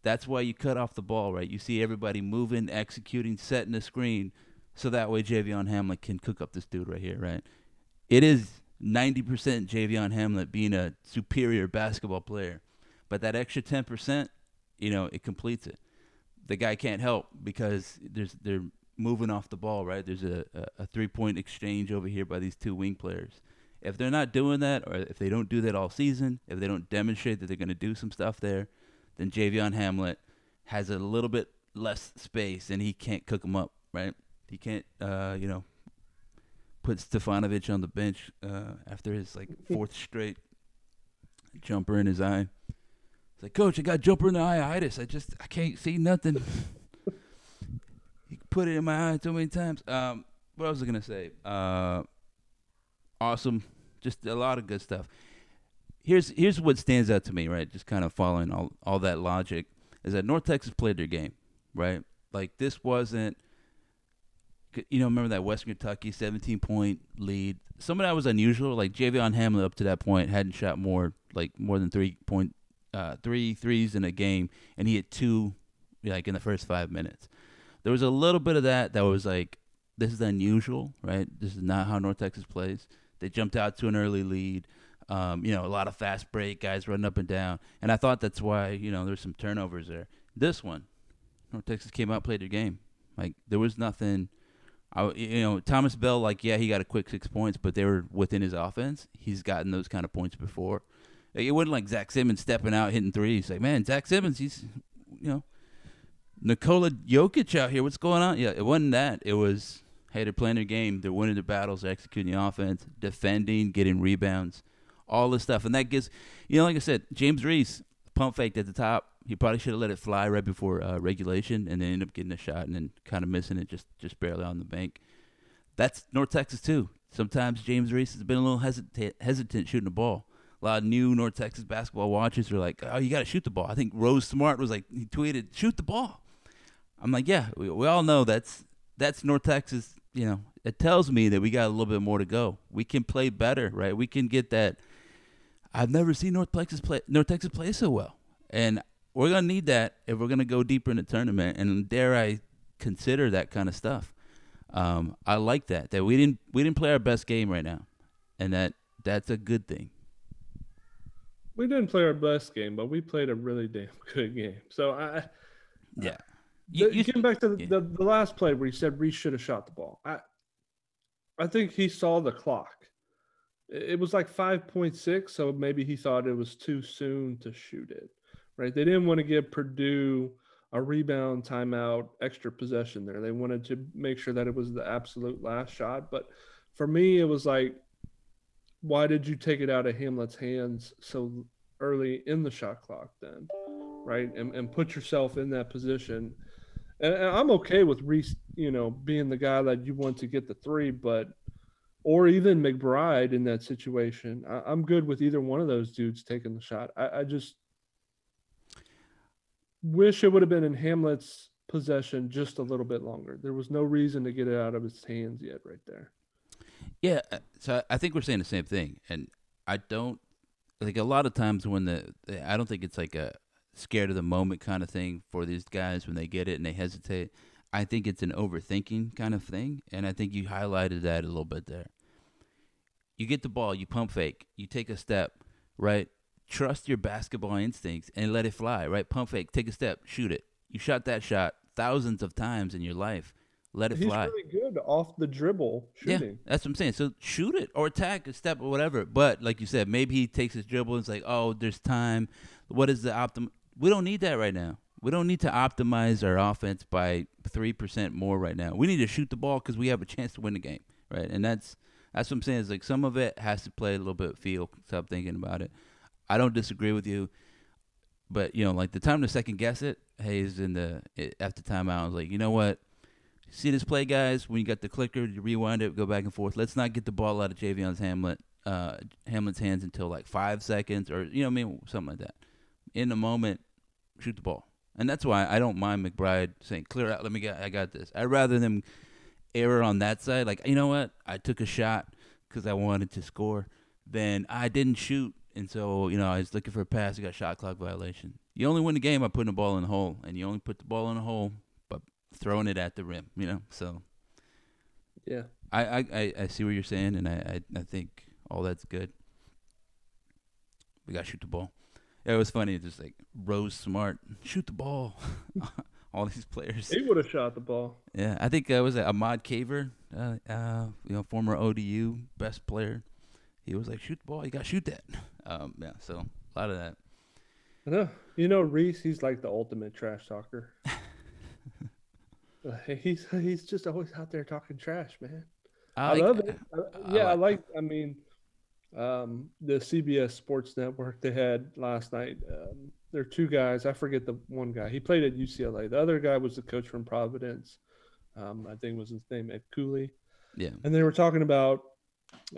that's why you cut off the ball, right? You see everybody moving, executing, setting the screen, so that way Javion Hamlet can cook up this dude right here, right? It is 90% Javion Hamlet being a superior basketball player, but that extra 10%, you know, it completes it. The guy can't help because there's they're moving off the ball, right? There's a, a, a three point exchange over here by these two wing players. If they're not doing that, or if they don't do that all season, if they don't demonstrate that they're going to do some stuff there, then Javion Hamlet has a little bit less space and he can't cook them up, right? He can't, uh, you know, put Stefanovic on the bench uh, after his like fourth straight jumper in his eye. It's like, Coach, I got jumper in the eye itis. I just I can't see nothing. he put it in my eye too many times. Um, what was I gonna say? Uh, awesome, just a lot of good stuff. Here's here's what stands out to me, right? Just kind of following all all that logic is that North Texas played their game, right? Like this wasn't you know, remember that Western Kentucky 17 point lead? Some of that was unusual. Like Javion Hamlet up to that point hadn't shot more like more than three point uh, three threes in a game, and he hit two like in the first five minutes. There was a little bit of that that was like, this is unusual, right? This is not how North Texas plays. They jumped out to an early lead. Um, you know, a lot of fast break guys running up and down, and I thought that's why you know there's some turnovers there. This one, North Texas came out played their game. Like there was nothing I, you know, Thomas Bell, like, yeah, he got a quick six points, but they were within his offense. He's gotten those kind of points before. It wasn't like Zach Simmons stepping out hitting threes. Like, man, Zach Simmons, he's, you know, Nikola Jokic out here. What's going on? Yeah, it wasn't that. It was, hey, they're playing their game. They're winning their battles, executing the offense, defending, getting rebounds, all this stuff. And that gives, you know, like I said, James Reese, pump faked at the top he probably should have let it fly right before uh, regulation, and then end up getting a shot and then kind of missing it just just barely on the bank. That's North Texas too. Sometimes James Reese has been a little hesitant hesitant shooting the ball. A lot of new North Texas basketball watchers are like, "Oh, you got to shoot the ball." I think Rose Smart was like, he tweeted, "Shoot the ball." I'm like, "Yeah, we, we all know that's that's North Texas." You know, it tells me that we got a little bit more to go. We can play better, right? We can get that. I've never seen North Texas play North Texas play so well, and we're gonna need that if we're gonna go deeper in the tournament. And dare I consider that kind of stuff. Um, I like that that we didn't we didn't play our best game right now, and that that's a good thing. We didn't play our best game, but we played a really damn good game. So I, yeah. You, you, getting back to the, yeah. the, the, last play where you said Reese should have shot the ball. I, I think he saw the clock. It was like five point six, so maybe he thought it was too soon to shoot it right? They didn't want to give Purdue a rebound, timeout, extra possession there. They wanted to make sure that it was the absolute last shot. But for me, it was like, why did you take it out of Hamlet's hands so early in the shot clock then? Right. And, and put yourself in that position. And, and I'm okay with Reese, you know, being the guy that you want to get the three, but or even McBride in that situation. I, am good with either one of those dudes taking the shot. I, I just wish it would have been in Hamlet's possession just a little bit longer. There was no reason to get it out of his hands yet, right there. Yeah, uh, so I think we're saying the same thing, and I don't like a lot of times when the I don't think it's like a scared of the moment kind of thing for these guys when they get it and they hesitate. I think it's an overthinking kind of thing, and I think you highlighted that a little bit there. You get the ball, you pump fake, you take a step, right? Trust your basketball instincts and let it fly, right? Pump fake, take a step, shoot it. You shot that shot thousands of times in your life. Let it He's fly. He's really good off the dribble shooting. Yeah, that's what I'm saying. So shoot it or attack a step or whatever. But like you said, maybe he takes his dribble and it's like, oh, there's time. What is the optim? We don't need that right now. We don't need to optimize our offense by three percent more right now. We need to shoot the ball because we have a chance to win the game, right? And that's That's what I'm saying. Is like some of it has to play a little bit feel. Stop thinking about it. I don't disagree with you, but you know, like the time to second guess it. Hayes in the after timeout I was like, you know what? See this play, guys. When you got the clicker, you rewind it, go back and forth. Let's not get the ball out of Javion's Hamlet, uh, Hamlet's hands until like five seconds, or you know, I mean, something like that. In the moment, shoot the ball, and that's why I don't mind McBride saying, "Clear out, let me get, I got this." I'd rather them error on that side. Like, you know what? I took a shot because I wanted to score. Then I didn't shoot, and so you know I was looking for a pass. I got shot clock violation. You only win the game by putting the ball in the hole, and you only put the ball in the hole by throwing it at the rim. You know, so Yeah. I I, I, I see what you're saying, and I, I I think all that's good. We got to shoot the ball. Yeah, it was funny. It's just like Rose Smart, shoot the ball. all these players. He would have shot the ball. Yeah, I think uh, was it Ahmad Caver, uh, uh, you know, former ODU best player. He was like, shoot the ball, you got to shoot that. Um, yeah, so a lot of that. I know. You know, Reese, he's like the ultimate trash talker. He's he's just always out there talking trash, man. I, like- love it. I- I yeah, I like- like. I mean, um, the CBS Sports Network they had last night. Um, there are two guys. I forget the one guy. He played at UCLA. The other guy was the coach from Providence. Um, I think was his name Ed Cooley. Yeah, And they were talking about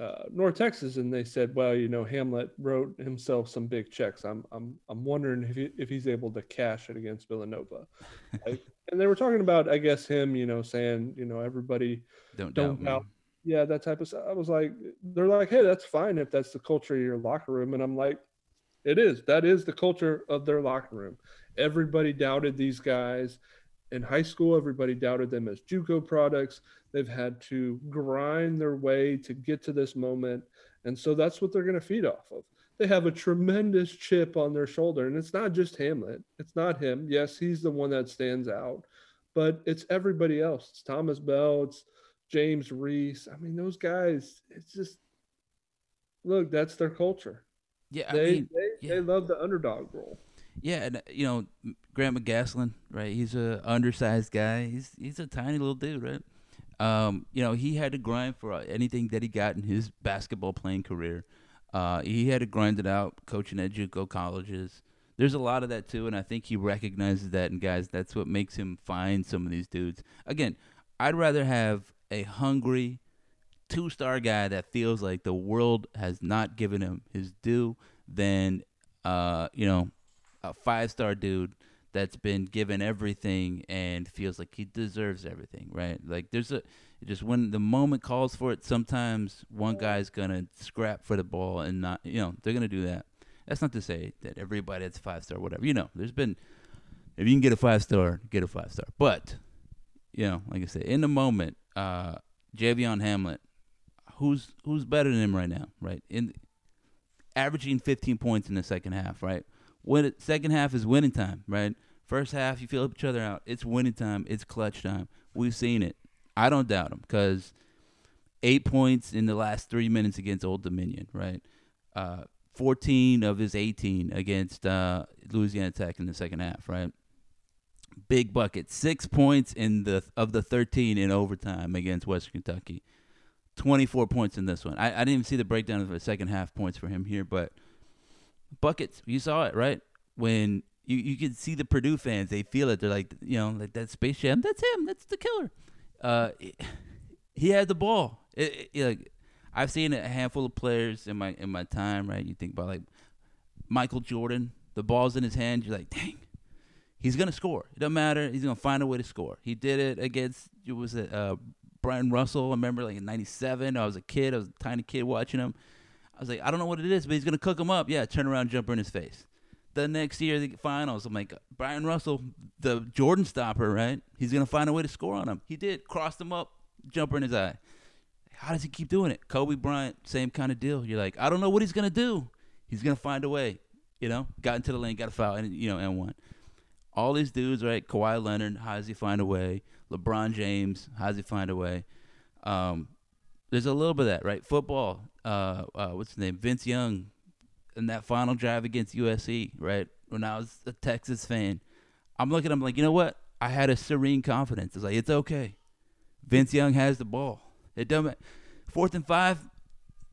uh, North Texas, and they said, "Well, you know, Hamlet wrote himself some big checks. I'm, I'm, I'm wondering if he, if he's able to cash it against Villanova." Like, and they were talking about, I guess, him, you know, saying, you know, everybody, don't, don't doubt yeah, that type of stuff. I was like, they're like, "Hey, that's fine if that's the culture of your locker room," and I'm like, "It is. That is the culture of their locker room. Everybody doubted these guys." In high school, everybody doubted them as JUCO products. They've had to grind their way to get to this moment. And so that's what they're going to feed off of. They have a tremendous chip on their shoulder. And it's not just Hamlet, it's not him. Yes, he's the one that stands out, but it's everybody else. It's Thomas Bell, it's James Reese. I mean, those guys, it's just look, that's their culture. Yeah, I They, mean, they, yeah. they love the underdog role. Yeah, and uh, you know, Grant McCasland, right? He's a undersized guy. He's he's a tiny little dude, right? Um, you know, he had to grind for uh, anything that he got in his basketball playing career. Uh, he had to grind it out, coaching at JUCO colleges. There's a lot of that too, and I think he recognizes that. And guys, that's what makes him find some of these dudes. Again, I'd rather have a hungry two-star guy that feels like the world has not given him his due than, uh, you know, a five-star dude that's been given everything and feels like he deserves everything, right? Like there's a just when the moment calls for it, sometimes one guy's gonna scrap for the ball and not, you know, they're gonna do that. That's not to say that everybody that's five star, whatever. You know, there's been if you can get a five star, get a five star. But you know, like I said, in the moment, uh, Javion Hamlet, who's who's better than him right now, right? In averaging 15 points in the second half, right? When it, second half is winning time, right? First half, you feel each other out. It's winning time. It's clutch time. We've seen it. I don't doubt him because eight points in the last three minutes against Old Dominion, right? Uh, 14 of his 18 against uh, Louisiana Tech in the second half, right? Big bucket, six points in the of the 13 in overtime against Western Kentucky. 24 points in this one. I, I didn't even see the breakdown of the second half points for him here, but buckets. You saw it, right? When you you could see the Purdue fans, they feel it. They're like, you know, like that Space Jam. That's him. That's the killer. Uh, he had the ball. It, it- like I've seen a handful of players in my in my time, right? You think about like Michael Jordan. The ball's in his hand. You're like, dang, he's gonna score. It doesn't matter. He's gonna find a way to score. He did it against. It was it uh, Bryon Russell. I remember like in '97. I was a kid. I was a tiny kid watching him. I was like, I don't know what it is, but he's gonna cook him up. Yeah, turn around, jumper in his face. The next year, the finals, I'm like, Bryon Russell, the Jordan stopper, right? He's gonna find a way to score on him. He did, crossed him up, jumper in his eye. How does he keep doing it? Kobe Bryant, same kind of deal. You're like, I don't know what he's gonna do. He's gonna find a way. You know, got into the lane, got a foul, and you know, and won. All these dudes, right? Kawhi Leonard, how does he find a way? LeBron James, how does he find a way? Um, there's a little bit of that, right? Football. Uh, uh, what's his name? Vince Young, in that final drive against USC, right? When I was a Texas fan, I'm looking. I'm like, you know what? I had a serene confidence. It's like it's okay. Vince Young has the ball. It doesn't. Fourth and five,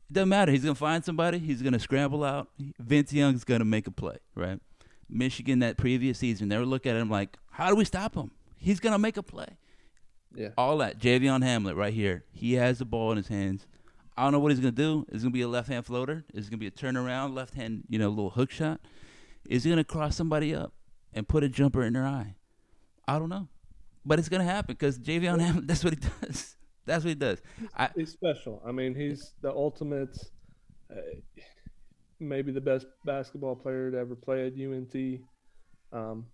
it doesn't matter. He's gonna find somebody. He's gonna scramble out. Vince Young's gonna make a play, right? Michigan that previous season, they were looking at him like, how do we stop him? He's gonna make a play. Yeah. All that. Javion Hamlet right here. He has the ball in his hands. I don't know what he's gonna do. Is it gonna be a left hand floater? Is it gonna be a turnaround, left hand, you know, little hook shot? Is he gonna cross somebody up and put a jumper in their eye? I don't know. But it's gonna happen because Javion Hamlet, that's what he does. That's what he does. I, He's special. I mean, he's the ultimate, uh, maybe the best basketball player to ever play at UNT. Um,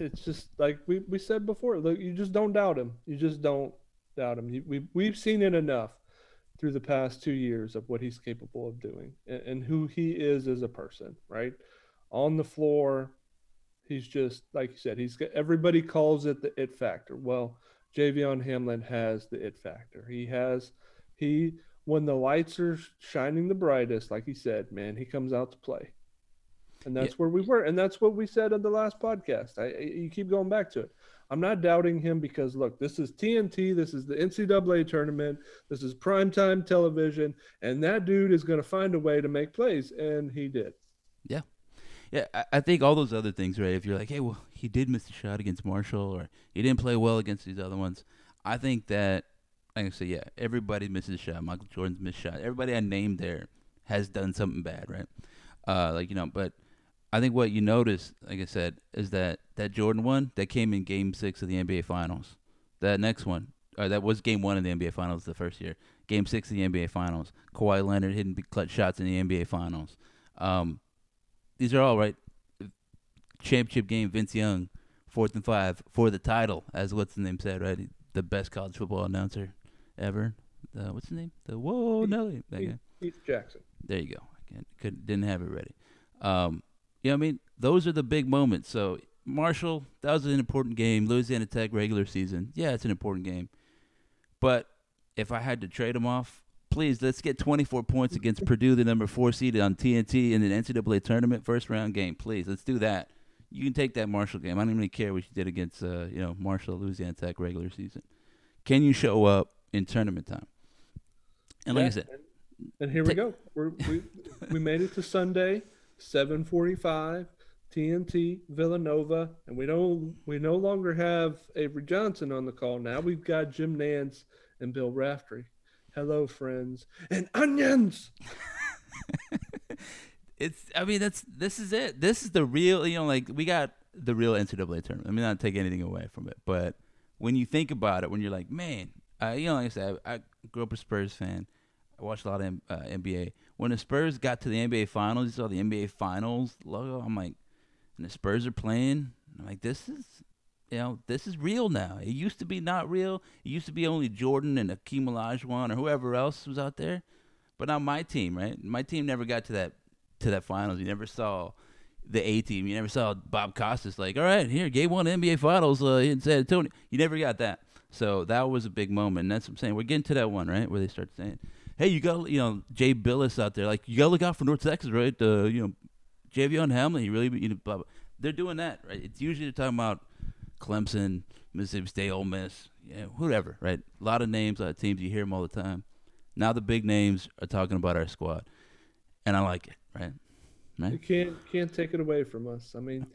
it's just like we, we said before. Look, you just don't doubt him. You just don't doubt him. You, we we've seen it enough through the past two years of what he's capable of doing and, and who he is as a person. Right on the floor, he's just like you said. He's got everybody calls it the it factor. Well, Javion Hamlet has the it factor. He has he when the lights are shining the brightest, like he said, man, he comes out to play. And that's Yeah. where we were. And that's what we said on the last podcast. I, I- you keep going back to it. I'm not doubting him because look, this is TNT, this is the NCAA tournament, this is primetime television, and that dude is going to find a way to make plays, and he did. Yeah, I, I think all those other things, right? If you're like, hey, well, he did miss a shot against Marshall, or he didn't play well against these other ones. I think that, like I said, yeah, everybody misses a shot. Michael Jordan's missed shot. Everybody I named there has done something bad, right? Uh, like you know, but I think what you notice, like I said, is that that Jordan one that came in Game Six of the NBA Finals. That next one, or that was Game One of the NBA Finals the first year. Game Six of the NBA Finals. Kawhi Leonard hitting clutch shots in the NBA Finals. Um, these are all right. Championship game, Vince Young, fourth and five for the title, as what's the name said, right? The best college football announcer ever. The, what's his name? The whoa Nelly. That. Keith Jackson. There you go. I can't, could, didn't have it ready. Um, you know what I mean? Those are the big moments. So Marshall, that was an important game. Louisiana Tech regular season, yeah, it's an important game. But if I had to trade them off, please let's get 24 points against Purdue, the number four seed on TNT in an NCAA tournament first round game. Please, let's do that. You can take that Marshall game. I don't really care what you did against, uh, you know, Marshall, Louisiana Tech regular season. Can you show up in tournament time? And like I said, and, and here we go. We're, we we made it to Sunday, seven forty-five, TNT Villanova, and we don't we no longer have Avery Johnson on the call. Now we've got Jim Nantz and Bill Raftery. Hello, friends and onions. it's I mean that's this is it. This is the real you know like we got the real NCAA tournament. Let me not take anything away from it, but when you think about it, when you're like, man, uh, you know, like I said, I, I grew up a Spurs fan. I watched a lot of uh, NBA. When the Spurs got to the NBA Finals, you saw the NBA Finals logo. I'm like, and the Spurs are playing. I'm like, this is, you know, this is real now. It used to be not real. It used to be only Jordan and Akeem Olajuwon or whoever else was out there. But now my team, right? My team never got to that to that finals. You never saw the A team. You never saw Bob Costas like, all right, here, game one NBA Finals uh, in San Antonio. You never got that. So that was a big moment. And that's what I'm saying. We're getting to that one, right, where they start saying, hey, you got, you know, Jay Bilas out there, like, you got to look out for North Texas, right? Uh, you know, Javion Hamlet, he really, you know, blah, blah. They're doing that, right? It's usually they're talking about Clemson, Mississippi State, Ole Miss, yeah, whatever, right? A lot of names, a lot of teams. You hear them all the time. Now the big names are talking about our squad, and I like it, right? You can't can't take it away from us. I mean,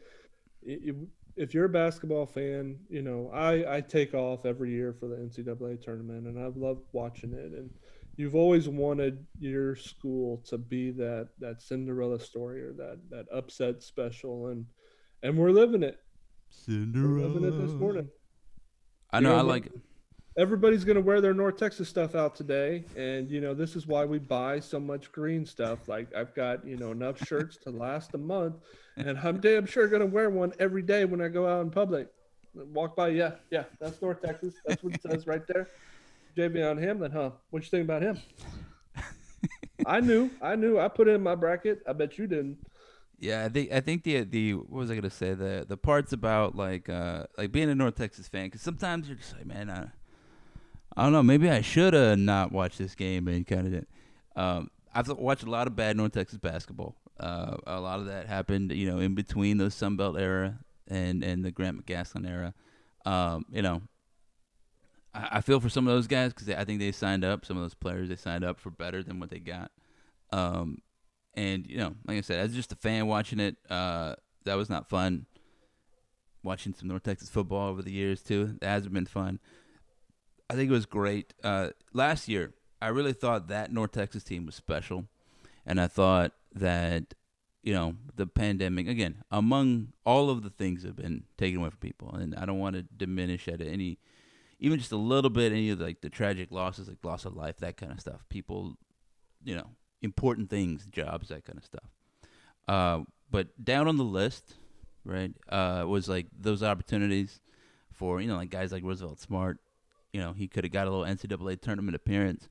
if you're a basketball fan, you know I I take off every year for the NCAA tournament, and I love watching it. And you've always wanted your school to be that that Cinderella story or that that upset special, and and we're living it. We're living it this morning. I You know. know, I like it. Everybody's going to wear their North Texas stuff out today, and you know this is why we buy so much green stuff. Like I've got you know enough shirts to last a month, and I'm damn sure going to wear one every day when I go out in public. Walk by, yeah, yeah, that's North Texas. That's what it says right there. Javion Hamlet, huh? What you think about him? I knew, I knew. I put it in my bracket. I bet you didn't. Yeah, I think I think the the what was I gonna say the the parts about like uh like being a North Texas fan because sometimes you're just like man I, I don't know maybe I should have not watched this game and kind of did. Um, I've watched a lot of bad North Texas basketball. Uh, a lot of that happened you know in between the Sun Belt era and and the Grant McCasland era. Um, you know, I, I feel for some of those guys because I think they signed up. Some of those players they signed up for better than what they got. Um, and you know, like I said, as just a fan watching it, uh, that was not fun. Watching some North Texas football over the years too, that hasn't been fun. I think it was great. Uh, last year, I really thought that North Texas team was special, and I thought that you know the pandemic again among all of the things that have been taken away from people, and I don't want to diminish at any, even just a little bit, any of like the tragic losses, like loss of life, that kind of stuff. People, you know, important things, jobs, that kind of stuff. Uh, but down on the list, right, uh, was like those opportunities for you know like guys like Roosevelt Smart. You know, he could have got a little NCAA tournament appearance.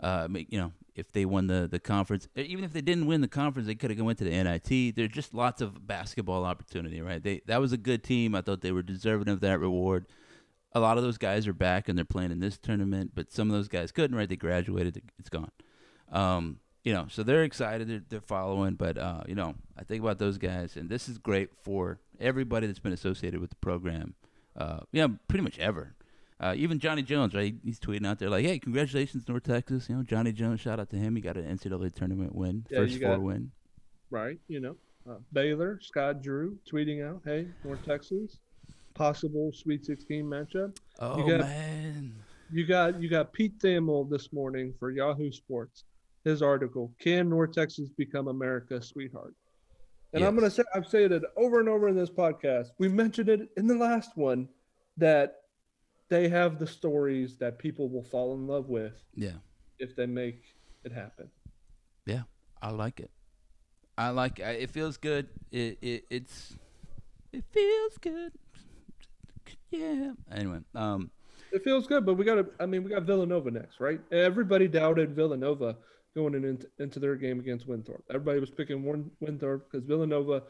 Uh, you know, if they won the the conference, even if they didn't win the conference, they could have went to the NIT. There's just lots of basketball opportunity, right? They that was a good team. I thought they were deserving of that reward. A lot of those guys are back and they're playing in this tournament, but some of those guys couldn't. Right? They graduated. It's gone. Um, you know, so they're excited, they're, they're following, but uh, you know, I think about those guys, and this is great for everybody that's been associated with the program. Uh, yeah, pretty much ever. Uh, even Johnny Jones, right? He's tweeting out there like, "Hey, congratulations, North Texas! You know, Johnny Jones, shout out to him. He got an NCAA tournament win, yeah, first four win. Right. You know, uh, Baylor, Scott Drew tweeting out, "Hey, North Texas, possible Sweet 16 matchup." Oh you got, man, you got you got Pete Thamel this morning for Yahoo Sports his article, Can North Texas Become America's Sweetheart? And yes. I'm going to say, I've said it over and over in this podcast. We mentioned it in the last one that they have the stories that people will fall in love with. Yeah. If they make it happen. Yeah. I like it. I like it. It feels good. It, it it's it feels good. Yeah. Anyway, um it feels good, but we got to I mean, we got Villanova next, right? Everybody doubted Villanova going into, into their game against Winthrop. Everybody was picking one Winthrop because Villanova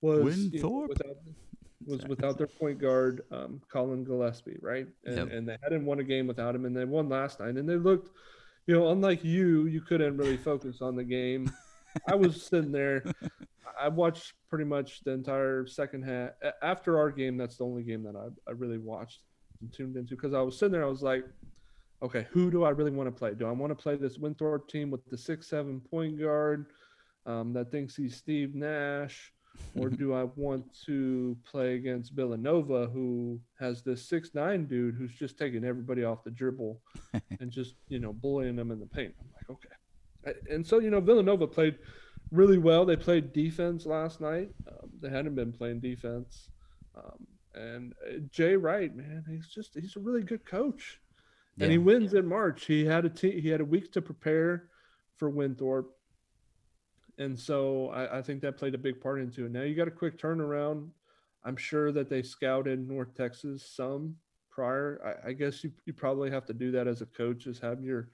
was you know, without was Sorry. without their point guard um, Collin Gillespie, right? And yep. and they hadn't won a game without him, and they won last night. And they looked, you know, unlike you, you couldn't really focus on the game. I was sitting there. I watched pretty much the entire second half. After our game, that's the only game that I, I really watched and tuned into because I was sitting there. I was like, okay, who do I really want to play? Do I want to play this Winthrop team with the six seven point guard um, that thinks he's Steve Nash, or do I want to play against Villanova, who has this six nine dude who's just taking everybody off the dribble and just you know bullying them in the paint? I'm like, okay, and so you know Villanova played really well. They played defense last night. Um, they hadn't been playing defense. Um, and uh, Jay Wright, man, he's just he's a really good coach. Yeah. And he wins in March. He had a t- he had a week to prepare for Winthrop. And so I, I think that played a big part into it. Now you got a quick turnaround. I'm sure that they scouted North Texas some prior. I, I guess you, you probably have to do that as a coach, is have your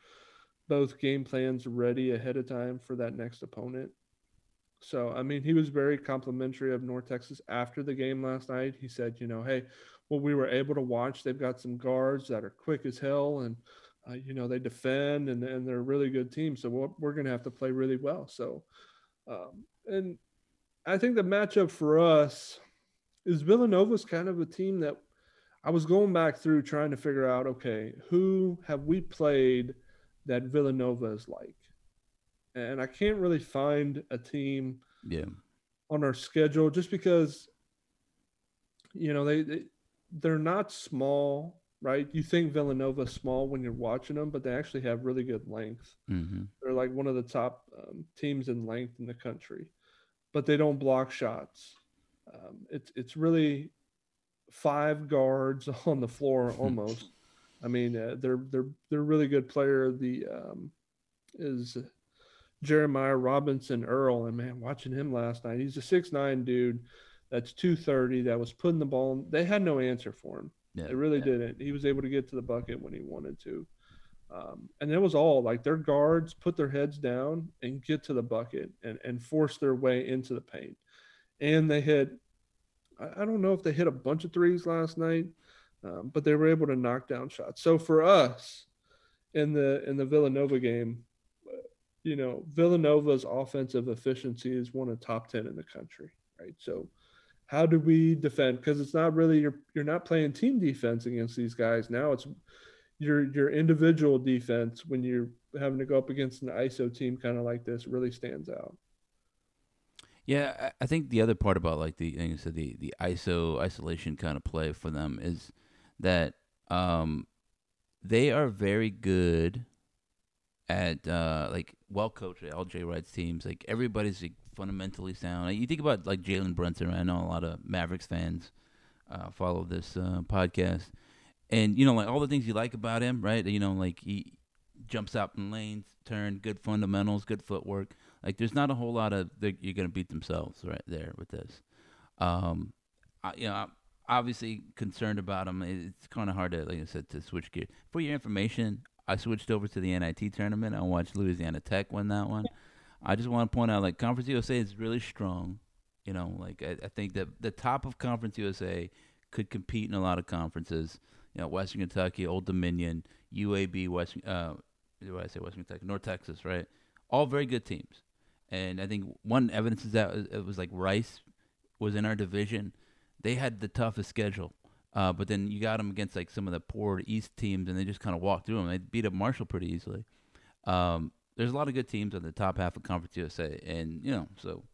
both game plans ready ahead of time for that next opponent. So, I mean, he was very complimentary of North Texas after the game last night. He said, you know, hey, what we were able to watch, they've got some guards that are quick as hell and, uh, you know, they defend and, and they're a really good team. So we're, we're going to have to play really well. So, um, and I think the matchup for us is Villanova's kind of a team that I was going back through trying to figure out, okay, who have we played that Villanova is like? And I can't really find a team yeah. on our schedule just because you know they, they they're not small right? You think villanova small when you're watching them but they actually have really good length. Mm-hmm. they're like one of the top um, teams in length in the country but they don't block shots. Um, it's it's really five guards on the floor almost. I mean uh, they're they're they're really good player. The um, is Jeremiah Robinson Earl, and man, watching him last night, he's a six nine dude that's 230 that was putting the ball. They had no answer for him. Yeah, they really yeah. didn't. He was able to get to the bucket when he wanted to. Um, and it was all like their guards put their heads down and get to the bucket and, and force their way into the paint. And they hit, I, I don't know if they hit a bunch of threes last night, um, but they were able to knock down shots. So for us in the in the Villanova game, you know, Villanova's offensive efficiency is one of top 10 in the country, right? So how do we defend? Because it's not really you're you're not playing team defense against these guys. Now it's your your individual defense when you're having to go up against an ISO team kind of like this really stands out. Yeah, I think the other part about like the I said the the ISO isolation kind of play for them is that um they are very good at uh like well coached LJ Wright's teams. Like everybody's like, fundamentally sound. You think about like Jalen Brunson. Right? I know a lot of Mavericks fans uh, follow this uh, podcast, and you know like all the things you like about him, right? You know like he jumps out in lanes, turn, good fundamentals, good footwork. Like there's not a whole lot of you're gonna beat themselves right there with this. Um, I, you know, I'm obviously concerned about him. It's kind of hard to, like I said, to switch gears. For your information, I switched over to the NIT tournament. I watched Louisiana Tech win that one. I just want to point out, like Conference USA is really strong. You know, like I, I think that the top of Conference USA could compete in a lot of conferences. You know, Western Kentucky, Old Dominion, UAB, Western. Uh, what I say, Western Kentucky, North Texas, right? All very good teams. And I think one evidence is that it was like Rice was in our division. They had the toughest schedule. Uh, but then you got them against like some of the poor East teams, and they just kind of walked through them. They beat up Marshall pretty easily. Um, there's a lot of good teams on the top half of Conference USA, and you know, so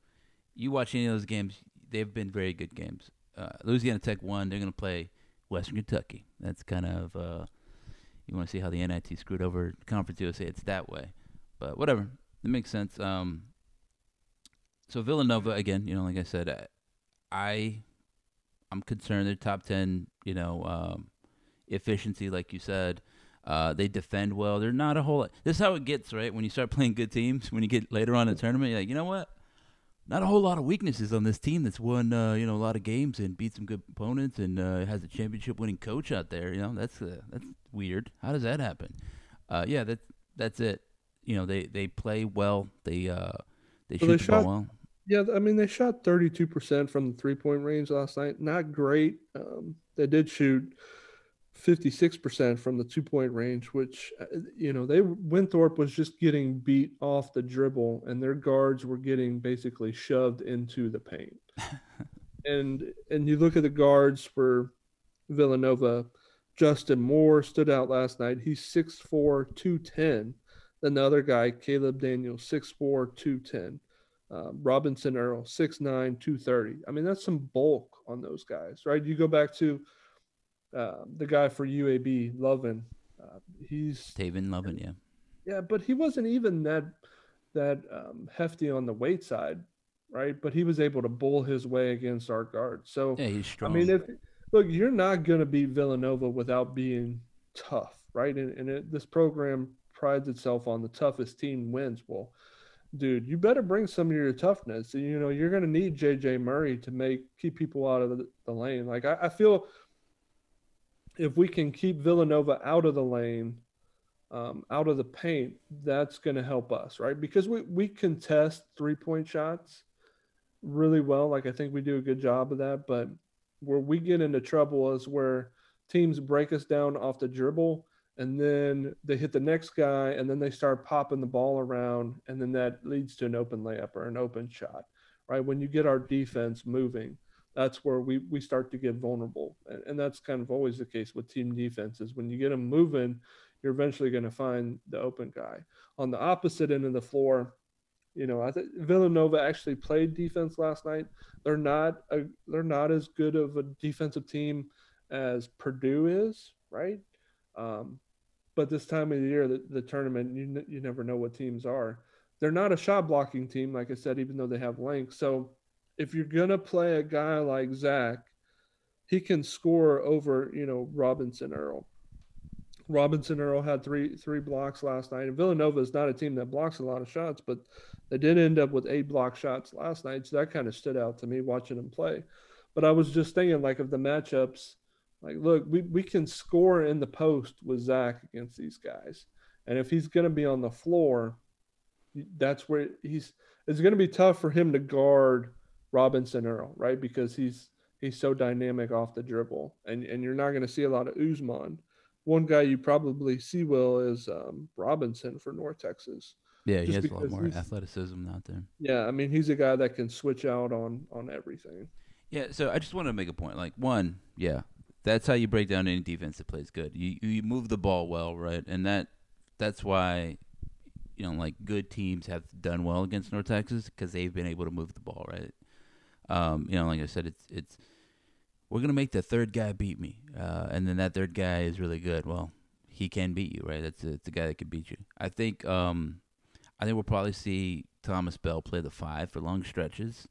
you watch any of those games, they've been very good games. Uh, Louisiana Tech won. They're going to play Western Kentucky. That's kind of uh, you want to see how the NIT screwed over Conference USA. It's that way, but whatever. It makes sense. Um, so Villanova again, you know, like I said, I I'm concerned they're top ten. You know, um, efficiency, like you said. Uh, they defend well. They're not a whole. Lot. This is how it gets, right? When you start playing good teams, when you get later on in the tournament, you're like, you know what? Not a whole lot of weaknesses on this team that's won, uh, you know, a lot of games and beat some good opponents and uh, has a championship-winning coach out there. You know, that's uh, that's weird. How does that happen? Uh, yeah, that's that's it. You know, they they play well. They uh, they shoot they the shot, ball well. Yeah, I mean, they shot 32% from the three-point range last night. Not great. Um, they did shoot 56% from the two point range, which, uh, you know, they Winthrop was just getting beat off the dribble and their guards were getting basically shoved into the paint. and and you look at the guards for Villanova, Justin Moore stood out last night. He's 6'4, 210. Then the other guy, Caleb Daniels, 6'4, 210. Uh, Robinson Earl, 6'9, 230. I mean, that's some bulk on those guys, right? You go back to uh, the guy for UAB, Lovan. Uh, he's Tavin Lovan, yeah. Yeah, but he wasn't even that that um, hefty on the weight side, right? But he was able to bull his way against our guards. So yeah, he's strong. I mean, if look, you're not going to beat Villanova without being tough, right? And, and it, this program prides itself on the toughest team wins. Well, dude, you better bring some of your toughness. You know, you're going to need JJ Murray to make keep people out of the, the lane. Like I, I feel if we can keep Villanova out of the lane, um, out of the paint, that's going to help us, right? Because we, we contest three point shots really well. Like I think we do a good job of that. But where we get into trouble is where teams break us down off the dribble and then they hit the next guy and then they start popping the ball around and then that leads to an open layup or an open shot, right? When you get our defense moving that's where we we start to get vulnerable and, and that's kind of always the case with team defenses. When you get them moving you're eventually going to find the open guy. On the opposite end of the floor you know i think villanova actually played defense last night. They're not a, they're not as good of a defensive team as purdue is right um, but this time of the year the, the tournament you, you never know what teams are they're not a shot blocking team like i said even though they have length so if you're gonna play a guy like Zach, he can score over you know Robinson Earl. Robinson Earl had three three blocks last night, and Villanova is not a team that blocks a lot of shots, but they did end up with eight block shots last night, so that kind of stood out to me watching them play. But I was just thinking, like, of the matchups, like, look, we, we can score in the post with Zach against these guys, and if he's going to be on the floor, that's where he's. It's going to be tough for him to guard Robinson Earl, right? Because he's he's so dynamic off the dribble, and and you're not going to see a lot of Ousmane. One guy you probably see will is um, Robinson for North Texas. Yeah, he has a lot more athleticism out there. Yeah, I mean he's a guy that can switch out on on everything. Yeah, so I just want to make a point. Like one, yeah, That's how you break down any defense that plays good. You you move the ball well, right? And that that's why you know like good teams have done well against North Texas because they've been able to move the ball, right? Um, you know, like I said, it's it's we're gonna make the third guy beat me, uh, and then that third guy is really good. Well, he can beat you, right? That's a, the guy that can beat you. I think um, I think we'll probably see Thomas Bell play the five for long stretches,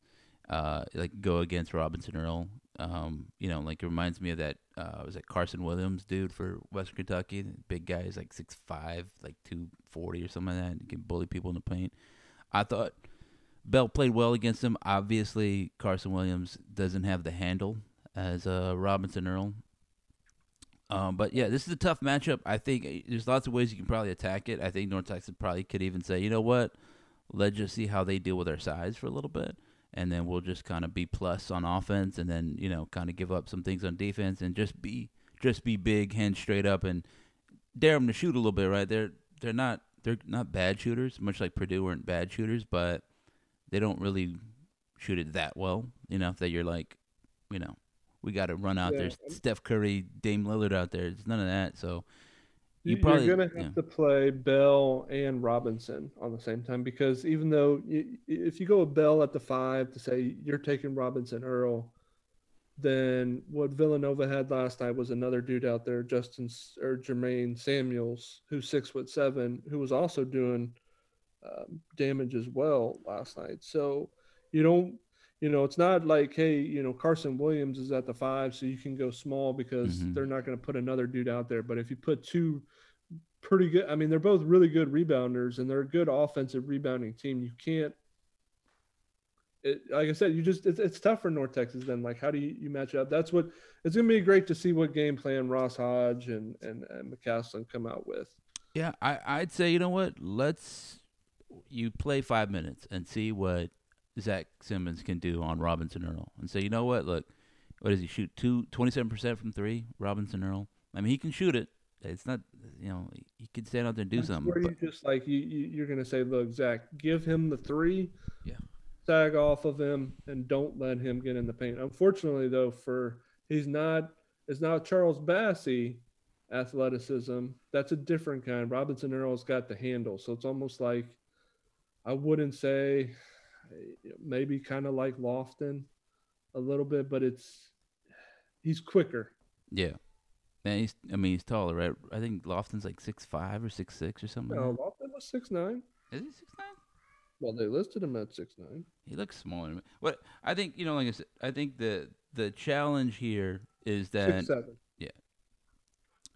uh, like go against Robinson Earl. Um, you know, like it reminds me of that uh, was it Carson Williams dude for Western Kentucky? Big guy is like six five, like two forty or something like that. And can bully people in the paint. I thought Bell played well against him. Obviously, Carson Williams doesn't have the handle as uh, Robinson Earl. Um, but yeah, this is a tough matchup. I think eh, there's lots of ways you can probably attack it. I think North Texas probably could even say, you know what, let's just see how they deal with our size for a little bit, and then we'll just kind of be plus on offense, and then you know kind of give up some things on defense, and just be just be big, hands straight up, and dare them to shoot a little bit. Right? They're they're not they're not bad shooters, much like Purdue weren't bad shooters, but they don't really shoot it that well. You know that you're like, you know, we got to run out yeah. there. Steph Curry, Dame Lillard out there. It's none of that. So you probably, you're going to have yeah. to play Bell and Robinson on the same time because even though you, if you go with Bell at the five to say you're taking Robinson Earl, then what Villanova had last night was another dude out there, Justin or Jermaine Samuels, who's six foot seven, who was also doing um, damage as well last night. So you don't you know, it's not like, hey, you know, Carson Williams is at the five, so you can go small because mm-hmm. they're not going to put another dude out there. But if you put two pretty good, I mean, they're both really good rebounders and they're a good offensive rebounding team. You can't, it, like I said, you just it's, it's tough for North Texas. Then, like, how do you, you match up? That's what it's going to be great to see what game plan Ross Hodge and and, and McCasland come out with. Yeah, I I'd say you know what, let's you play five minutes and see what Zach Simmons can do on Robinson Earl and say, you know what, look, what does he shoot? Two, 27% from three, Robinson Earl. I mean, he can shoot it. It's not, you know, he can stand out there and do That's something. Where but, you just like you, you are gonna say, look, Zach, give him the three, yeah, sag off of him, and don't let him get in the paint. Unfortunately, though, for he's not, it's not Charles Bassey athleticism. That's a different kind. Robinson Earl's got the handle, so it's almost like I wouldn't say maybe kind of like Lofton a little bit, but it's he's quicker. Yeah. Man, he's I mean he's taller, right? I think Lofton's like six five or six six or something. No, like Lofton was six nine. Is he six nine? Well, they listed him at six nine. He looks smaller. What I think, you know, like I said, I think the the challenge here is that six seven. Yeah,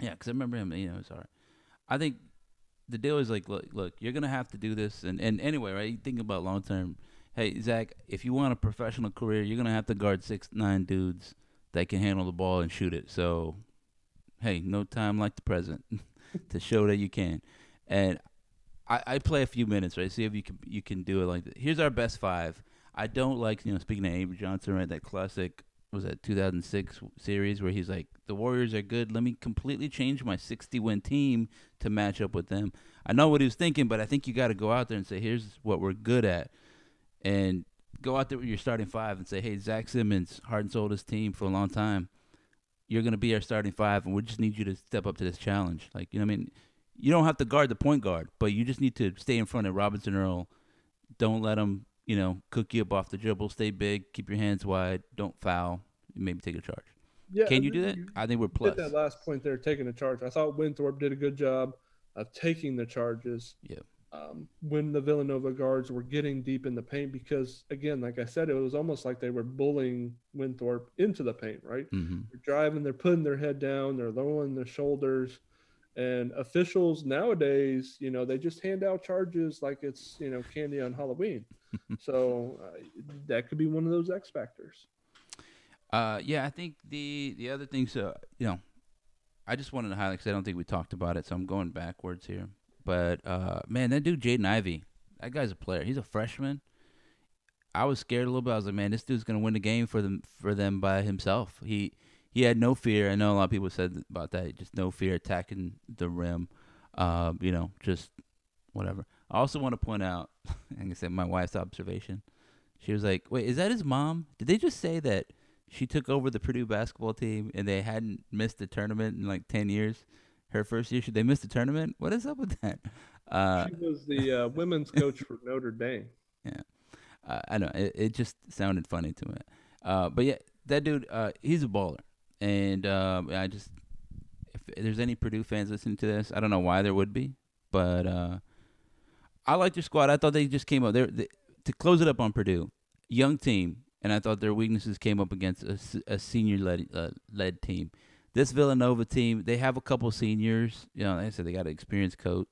yeah, because I remember him. You know, sorry. I think the deal is like, look, look, you're gonna have to do this, and and anyway, right? You think about long term hey Zach, if you want a professional career, you're gonna have to guard six nine dudes that can handle the ball and shoot it. So, hey, no time like the present to show that you can. And I, I play a few minutes, right? See if you can you can do it like that. Here's our best five. I don't like you know speaking of Avery Johnson, right? That classic was that 2006 series where he's like, the Warriors are good. Let me completely change my 60 win team to match up with them. I know what he was thinking, but I think you got to go out there and say, here's what we're good at and go out there with your starting five and say, "Hey, Zach Simmons, heart and soul this team for a long time. You're gonna be our starting five, and we just need you to step up to this challenge." Like you know, what I mean, you don't have to guard the point guard, but you just need to stay in front of Robinson Earl. Don't let him, you know, cook you up off the dribble. Stay big, keep your hands wide, don't foul. Maybe take a charge. Yeah, can you do that? I think we're plus. that last point there, taking a charge. I thought Winthorpe did a good job of taking the charges. Yeah um, when the Villanova guards were getting deep in the paint because, again, like I said, it was almost like they were bullying Winthorpe into the paint, right? Mm-hmm. They're driving, they're putting their head down, they're lowering their shoulders. And officials nowadays, you know, they just hand out charges like it's, you know, candy on Halloween. so uh, that could be one of those X factors. Uh, yeah, I think the the other things, uh, you know, I just wanted to highlight because I don't think we talked about it, so I'm going backwards here. But uh, man, that dude Jaden Ivey, that guy's a player. He's a freshman. I was scared a little bit. I was like, man, this dude's gonna win the game for them for them by himself. He he had no fear. I know a lot of people said about that. Just no fear attacking the rim. Uh, you know, just whatever. I also want to point out, like I said, my wife's observation. She was like, "Wait, is that his mom? Did they just say that she took over the Purdue basketball team, and they hadn't missed a tournament in like ten years. Her first year, should they miss the tournament? What is up with that? Uh, she was the uh, women's coach for Notre Dame. Yeah, uh, I know it, it. just sounded funny to me. Uh, but yeah, that dude, uh, he's a baller, and um, I just if there's any Purdue fans listening to this, I don't know why there would be, but uh, I like their squad. I thought they just came up there to close it up on Purdue, young team, and I thought their weaknesses came up against a, a senior led uh, led team. This Villanova team, they have a couple seniors. You know, like I said they got an experienced coach.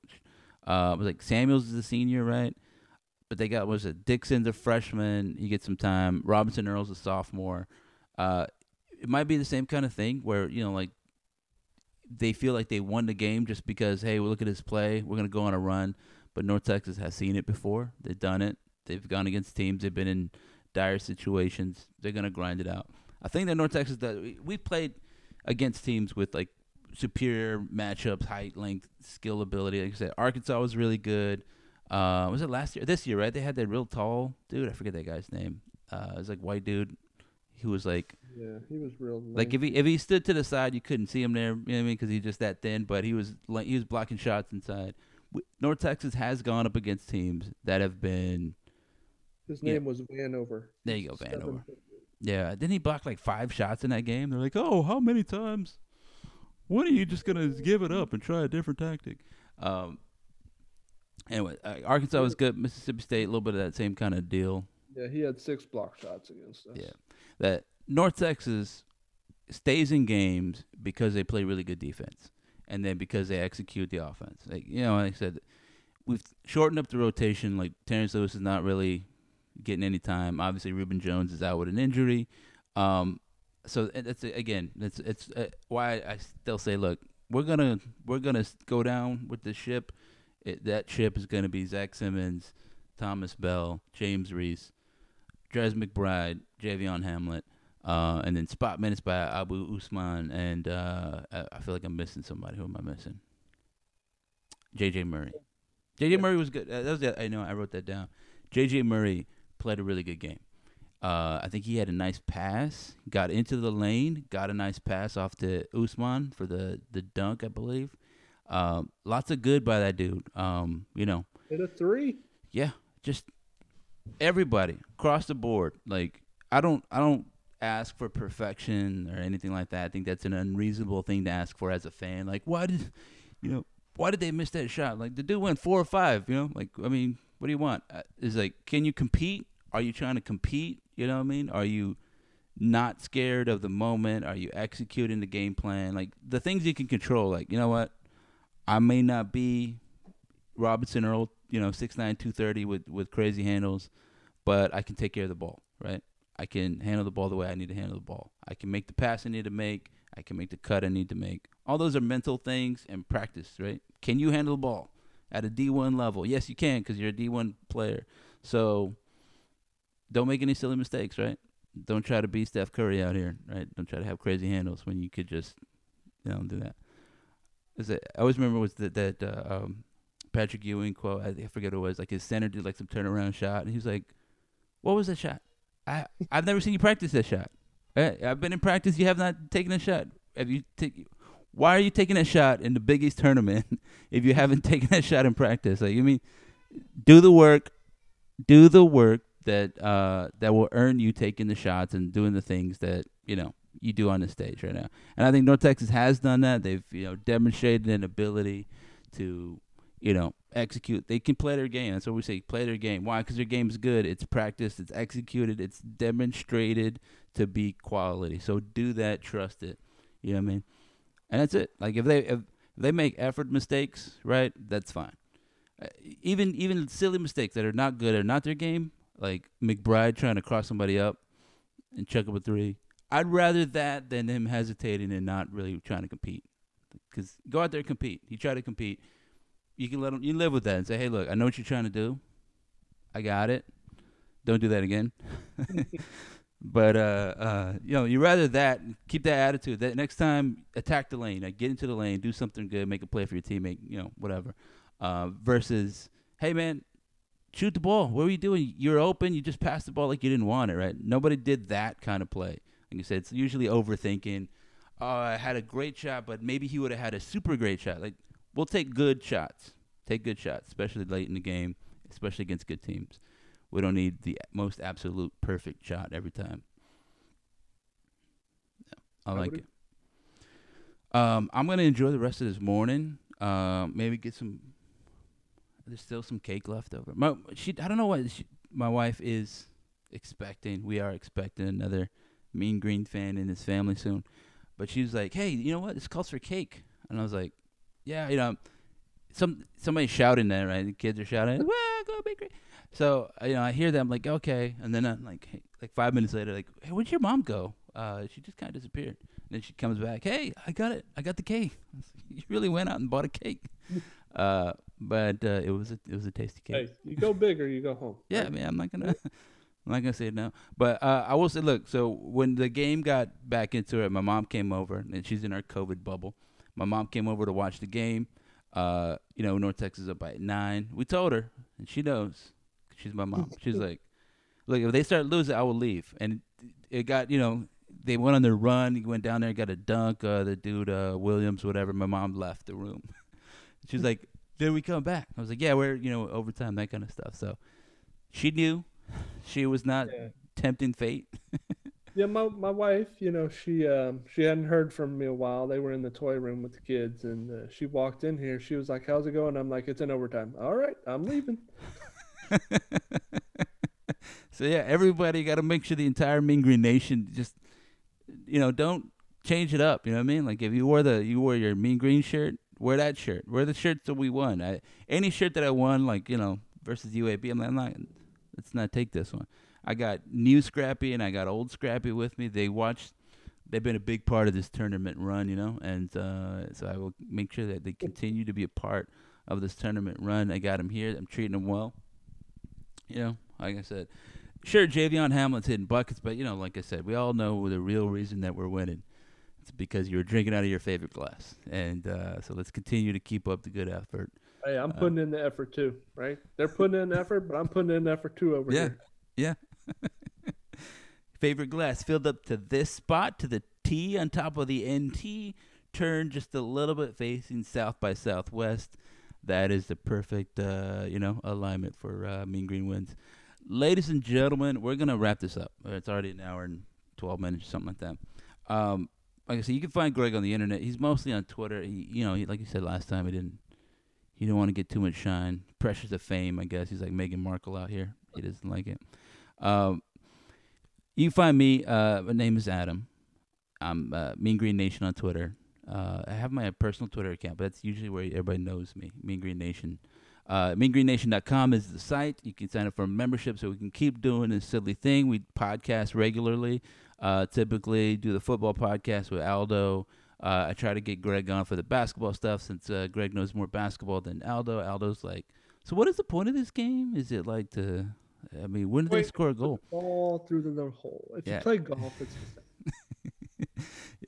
Uh, it was like Samuels is a senior, right? But they got what was it Dixon's a freshman. He gets some time. Robinson Earl's a sophomore. Uh, it might be the same kind of thing where you know like they feel like they won the game just because hey, we look at his play, we're gonna go on a run. But North Texas has seen it before. They've done it. They've gone against teams. They've been in dire situations. They're gonna grind it out. I think that North Texas does. We played against teams with like superior matchups, height, length, skill, ability. Like I said, Arkansas was really good. Uh, was it last year? This year, right? They had that real tall dude. I forget that guy's name. Uh, it was like white dude. He was like, yeah, he was real. Like if he if he stood to the side, you couldn't see him there. You know what I mean? Because he's just that thin. But he was like he was blocking shots inside. North Texas has gone up against teams that have been. His name yeah. was Vanover. There you go, Vanover. Yeah, didn't he block like five shots in that game? They're like, oh, how many times? When are you just gonna give it up and try a different tactic? Um. Anyway, uh, Arkansas was good. Mississippi State, a little bit of that same kind of deal. Yeah, he had six block shots against us. Yeah, that North Texas stays in games because they play really good defense, and then because they execute the offense. Like you know, like I said, we've shortened up the rotation. Like Terrence Lewis is not really getting any time. Obviously, Rubin Jones is out with an injury. Um, so that's again, that's it's uh, why I still say, look, we're gonna we're gonna go down with the ship. It, that ship is gonna be Zach Simmons, Thomas Bell, James Reed, Drez McBride, Javion Hamlet, uh, and then spot minutes by Abou Ousmane, and uh, I feel like I'm missing somebody. Who am I missing? J.J. Murray. J.J. Murray was good. Uh, that was the, I know I wrote that down. J.J. Murray played a really good game. Uh, I think he had a nice pass, got into the lane, got a nice pass off to Ousmane for the, the dunk, I believe. Um, lots of good by that dude. Um, you know, hit a three. Yeah, just everybody across the board. Like I don't, I don't ask for perfection or anything like that. I think that's an unreasonable thing to ask for as a fan. Like, why did, you know, why did they miss that shot? Like the dude went four or five. You know, like I mean, what do you want? Uh, is like, can you compete? Are you trying to compete? You know what I mean? Are you not scared of the moment? Are you executing the game plan? Like the things you can control. Like you know what? I may not be Robinson Earl, you know, six nine two thirty with with crazy handles, but I can take care of the ball, right? I can handle the ball the way I need to handle the ball. I can make the pass I need to make. I can make the cut I need to make. All those are mental things and practice, right? Can you handle the ball at a D1 level? Yes, you can because you're a D1 player. So don't make any silly mistakes, right? Don't try to be Steph Curry out here, right? Don't try to have crazy handles when you could just, you know, do that. Is it? I always remember was that that uh, um, Patrick Ewing quote. I, I forget what it was. Like his center did like some turnaround shot, and he was like, "What was that shot?" I I've never seen you practice that shot. I, I've been in practice. You have not taken a shot. Have you take? Why are you taking a shot in the Big East tournament if you haven't taken a shot in practice? Like you mean, do the work, do the work that uh that will earn you taking the shots and doing the things that you know you do on the stage right now. And I think North Texas has done that. They've you know demonstrated an ability to you know execute. They can play their game. That's what we say. Play their game. Why? Because their game is good. It's practiced. It's executed. It's demonstrated to be quality. So do that. Trust it. You know what I mean? And that's it. Like if they if they make effort mistakes, right? That's fine. Uh, even even silly mistakes that are not good or not their game, like McBride trying to cross somebody up and chuck up a three. I'd rather that than him hesitating and not really trying to compete. Because go out there and compete. He tried to compete you can let them. You live with that and say, "Hey, look, I know what you're trying to do. I got it. Don't do that again." but uh, uh, you know, you rather that keep that attitude. That next time, attack the lane. Like, get into the lane, do something good, make a play for your teammate. You know, whatever. Uh, versus, hey man, shoot the ball. What are you doing? You're open. You just passed the ball like you didn't want it, right? Nobody did that kind of play. Like you said, it's usually overthinking. Oh, I had a great shot, but maybe he would have had a super great shot. Like we'll take good shots, take good shots, especially late in the game, especially against good teams. We don't need the most absolute perfect shot every time. I like it. Um, I'm gonna enjoy the rest of this morning. Uh, maybe get some. There's still some cake left over. My she, I don't know what she, my wife is expecting. We are expecting another Mean Green fan in his family soon. But she was like, "Hey, you know what? This calls for cake." And I was like, "Yeah, you know, some somebody shouting there, right? The kids are shouting, "Well, go Mean Green!" So you know, I hear them like, "Okay," and then I'm like, hey, like five minutes later, like, "Hey, where'd your mom go?" Uh, she just kind of disappeared. And then she comes back, "Hey, I got it. I got the cake. you really went out and bought a cake." uh, but uh, it was a it was a tasty cake. Hey, you go big or you go home. Yeah, right? man, I'm not gonna. I'm not gonna say no, but uh, I will say, look. So when the game got back into it, my mom came over, and she's in our COVID bubble. My mom came over to watch the game. Uh, you know, North Texas up by nine. We told her, and she knows. She's my mom. She's like, look, if they start losing, I will leave. And it got, you know, they went on their run. He went down there, got a dunk. Uh, the dude uh, Williams, whatever. My mom left the room. She's like, did we come back? I was like, yeah, we're you know overtime, that kind of stuff. So she knew she was not Yeah. tempting fate. Yeah, my my wife, you know, she um she hadn't heard from me a while. They were in the toy room with the kids, and uh, she walked in here. She was like, "How's it going?" I'm like, "It's in overtime." All right, I'm leaving. so yeah, everybody got to make sure the entire Mean Green Nation just, you know, don't change it up. You know what I mean? Like if you wore the you wore your Mean Green shirt, wear that shirt. Wear the shirt that we won. I, any shirt that I won, like you know, versus UAB, I'm, like, I'm not. Let's not take this one. I got new Scrappy and I got old Scrappy with me. They watched. They've been a big part of this tournament run, you know, and uh, so I will make sure that they continue to be a part of this tournament run. I got them here. I'm treating them well. You know, like I said, sure, Javion Hamlet's hitting buckets, but you know, like I said, we all know the real reason that we're winning. It's because you were drinking out of your favorite glass, and uh, so let's continue to keep up the good effort. Hey, I'm Uh, putting in the effort too, right? They're putting in effort, but I'm putting in effort too over Yeah. here. Yeah. favorite glass filled up to this spot to the T on top of the NT, Turn just a little bit facing south by southwest. That is the perfect, uh, you know, alignment for uh, Mean Green Winds. Ladies and gentlemen, we're gonna wrap this up. It's already an hour and twelve minutes, something like that. Um, like I said, you can find Greg on the internet. He's mostly on Twitter. He, you know, he, like you said last time, he didn't, he didn't want to get too much shine, pressures of fame. I guess he's like Meghan Markle out here. He doesn't like it. Um, you can find me. Uh, my name is Adam. I'm uh, Mean Green Nation on Twitter. Uh, I have my personal Twitter account, but that's usually where everybody knows me. Mean Green Nation. Uh, MeanGreenNation.com is the site. You can sign up for a membership so we can keep doing this silly thing. We podcast regularly. Uh, typically, do the football podcast with Aldo. Uh, I try to get Greg on for the basketball stuff since uh, Greg knows more basketball than Aldo. Aldo's like, so what is the point of this game? Is it like to, I mean, when do they score a goal? Ball through the little hole. If Yeah. you play golf, it's the same.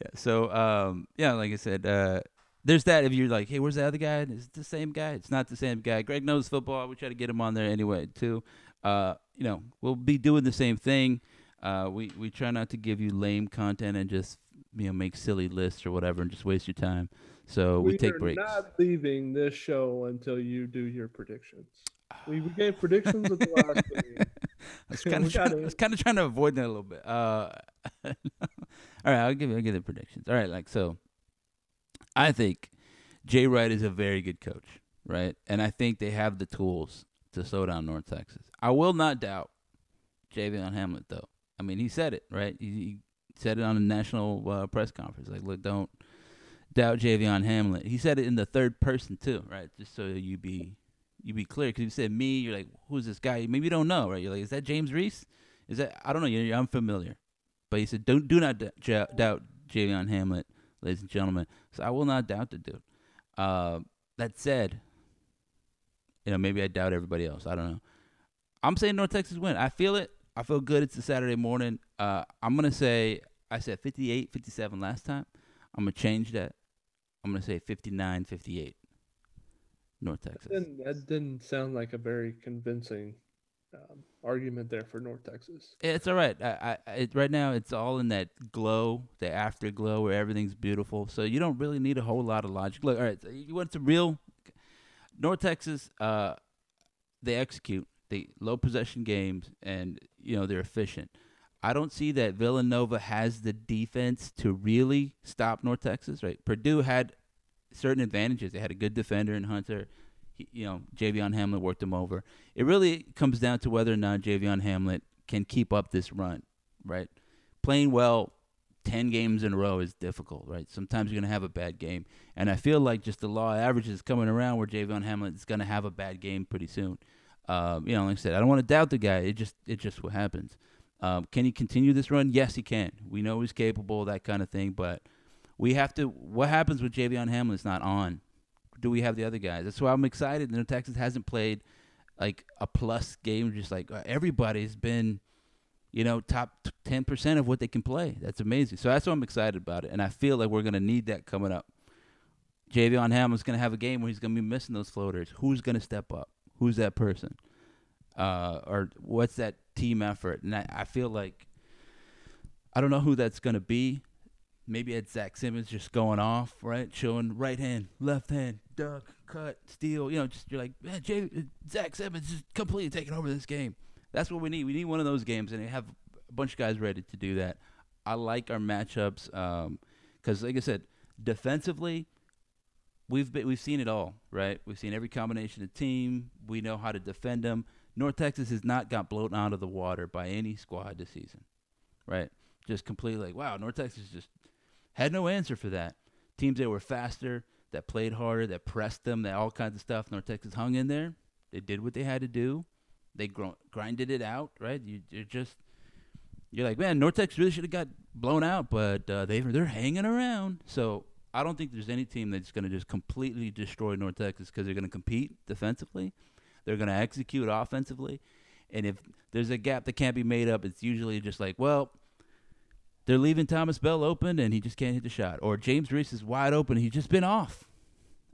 Yeah. So um, yeah, like I said, uh, there's that. If you're like, hey, where's the other guy? Is it the same guy? It's not the same guy. Greg knows football. We try to get him on there anyway too. Uh, you know, we'll be doing the same thing. Uh, we we try not to give you lame content and just you know make silly lists or whatever and just waste your time. So we, take are breaks. not leaving this show until you do your predictions. We, we gave predictions at the last meeting. I was kind of trying, gotta- I was kind of trying to avoid that a little bit. Uh, all right, I'll give you, I'll give the predictions. All right, like so. I think Jay Wright is a very good coach, right? And I think they have the tools to slow down North Texas. I will not doubt Javion Hamlet, though. I mean, he said it, right? He, he said it on a national uh, press conference. Like, look, don't doubt Javion Hamlet. He said it in the third person too, right? Just so you be you be clear. Because you said me, you're like, who's this guy? Maybe you don't know, right? You're like, is that James Reed? Is that I don't know. You're, unfamiliar. But he said, don't do not d- j- doubt Javion Hamlet, ladies and gentlemen. So I will not doubt the dude. Uh, that said, you know, maybe I doubt everybody else. I don't know. I'm saying North Texas win. I feel it. I feel good. It's a Saturday morning. Uh, I'm gonna say I said 58, 57 last time. I'm gonna change that. I'm gonna say 59, 58. North Texas. Didn't, that didn't sound like a very convincing um, argument there for North Texas. It's all right. I, I, it, right now, it's all in that glow, the afterglow, where everything's beautiful. So you don't really need a whole lot of logic. Look, all right, so you want some real North Texas. Uh, they execute. They low possession games, and you know they're efficient. I don't see that Villanova has the defense to really stop North Texas. Right? Purdue had certain advantages. They had a good defender in Hunter. He, you know, Javion Hamlet worked him over. It really comes down to whether or not Javion Hamlet can keep up this run. Right? Playing well 10 games in a row is difficult, right? Sometimes you're going to have a bad game. And I feel like just the law of averages is coming around where Javion Hamlet is going to have a bad game pretty soon. Um, you know, like I said, I don't want to doubt the guy. It just it just what happens. Um, can he continue this run? Yes, he can. We know he's capable, that kind of thing. But we have to. What happens with Javion Hamlet's not on? Do we have the other guys? That's why I'm excited. You know, Texas hasn't played like a plus game. Just like uh, everybody's been, you know, top ten percent of what they can play. That's amazing. So that's why I'm excited about it, and I feel like we're gonna need that coming up. Javion Hamlet's gonna have a game where he's gonna be missing those floaters. Who's gonna step up? Who's that person? Uh, or what's that team effort? And I, I feel like I don't know who that's gonna be. Maybe it's Zach Simmons just going off, right? Showing right hand, left hand, duck, cut, steal. You know, just you're like, man, Jay, Zach Simmons is completely taking over this game. That's what we need. We need one of those games, and they have a bunch of guys ready to do that. I like our matchups because, um, like I said, defensively, we've been, we've seen it all, right? We've seen every combination of team. We know how to defend them. North Texas has not got blown out of the water by any squad this season, right? Just completely like, wow, North Texas just had no answer for that. Teams that were faster, that played harder, that pressed them, that all kinds of stuff. North Texas hung in there. They did what they had to do. They gr- grinded it out, right? You, you're just you're like, man, North Texas really should have got blown out, but uh, they they're hanging around. So I don't think there's any team that's going to just completely destroy North Texas because they're going to compete defensively, they're going to execute offensively, and if there's a gap that can't be made up, it's usually just like, well, they're leaving Thomas Bell open and he just can't hit the shot, or James Reed is wide open, and he's just been off.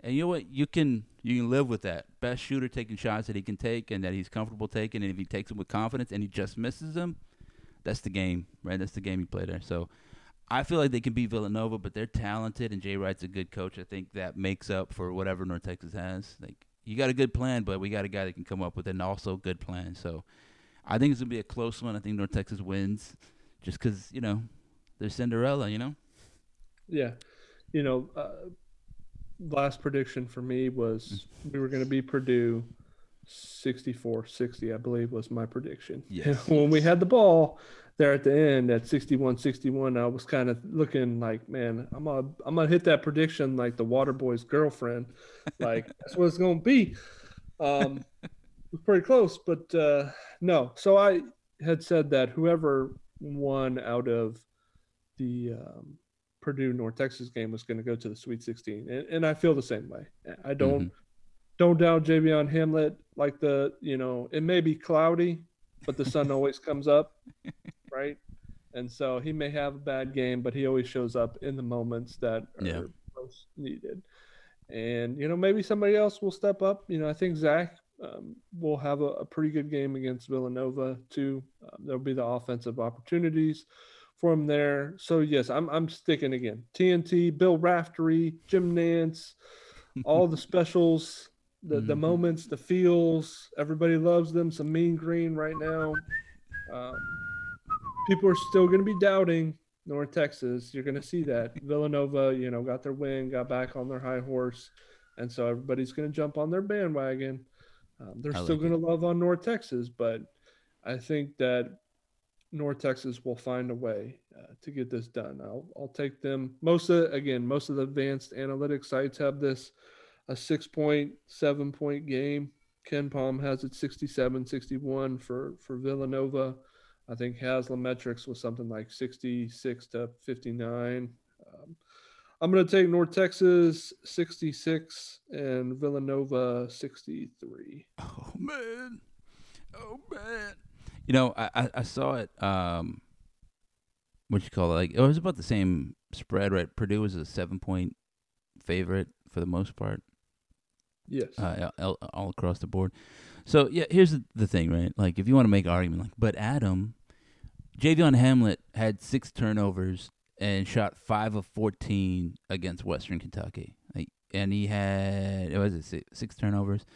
And you know what? You can you can live with that. Best shooter taking shots that he can take and that he's comfortable taking, and if he takes them with confidence and he just misses them, that's the game, right? That's the game you play there. So I feel like they can beat Villanova, but they're talented, and Jay Wright's a good coach. I think that makes up for whatever North Texas has. Like you got a good plan, but we got a guy that can come up with an also good plan. So I think it's gonna be a close one. I think North Texas wins, just because you know they're Cinderella. You know. Yeah, you know. Uh, last prediction for me was we were going to be Purdue 64 60, I believe was my prediction. Yes. when we had the ball there at the end at 61 61, I was kind of looking like, man, I'm going to I'm gonna hit that prediction like the water boy's girlfriend. Like, that's what it's going to be. Um, it was pretty close, but uh, no. So I had said that whoever won out of the um, Purdue North Texas game was going to go to the Sweet 16, and, and I feel the same way. I don't mm-hmm. don't doubt Javion Hamlet. Like the you know, it may be cloudy, but the sun always comes up, right? And so he may have a bad game, but he always shows up in the moments that are yeah. most needed. And you know, maybe somebody else will step up. You know, I think Zach um, will have a, a, pretty good game against Villanova too. Um, there'll be the offensive opportunities from there. So yes, I'm I'm sticking again. TNT, Bill Raftery, Jim Nantz, all the specials, the mm-hmm. the moments, the feels. Everybody loves them. Some mean green right now. Um, people are still going to be doubting North Texas. You're going to see that Villanova, you know, got their win, got back on their high horse, and so everybody's going to jump on their bandwagon. Um, they're I still like going to love on North Texas, but I think that North Texas will find a way uh, to get this done. I'll, I'll take them. Most of again, most of the advanced analytics sites have this a six point, seven point game. KenPom has it 67, 61 for for Villanova. I think Haslametrics was something like 66 to 59. Um, I'm going to take North Texas 66 and Villanova 63. Oh man. Oh man. You know, I, I saw it. Um, what you call it? Like it was about the same spread, right? Purdue was a seven point favorite for the most part. Yes. uh, all, all across the board. So yeah, here's the, the thing, right? Like if you want to make an argument, like, but Adam, Javion Hamlet had six turnovers and shot five of fourteen against Western Kentucky, like, and he had what was it six, six turnovers.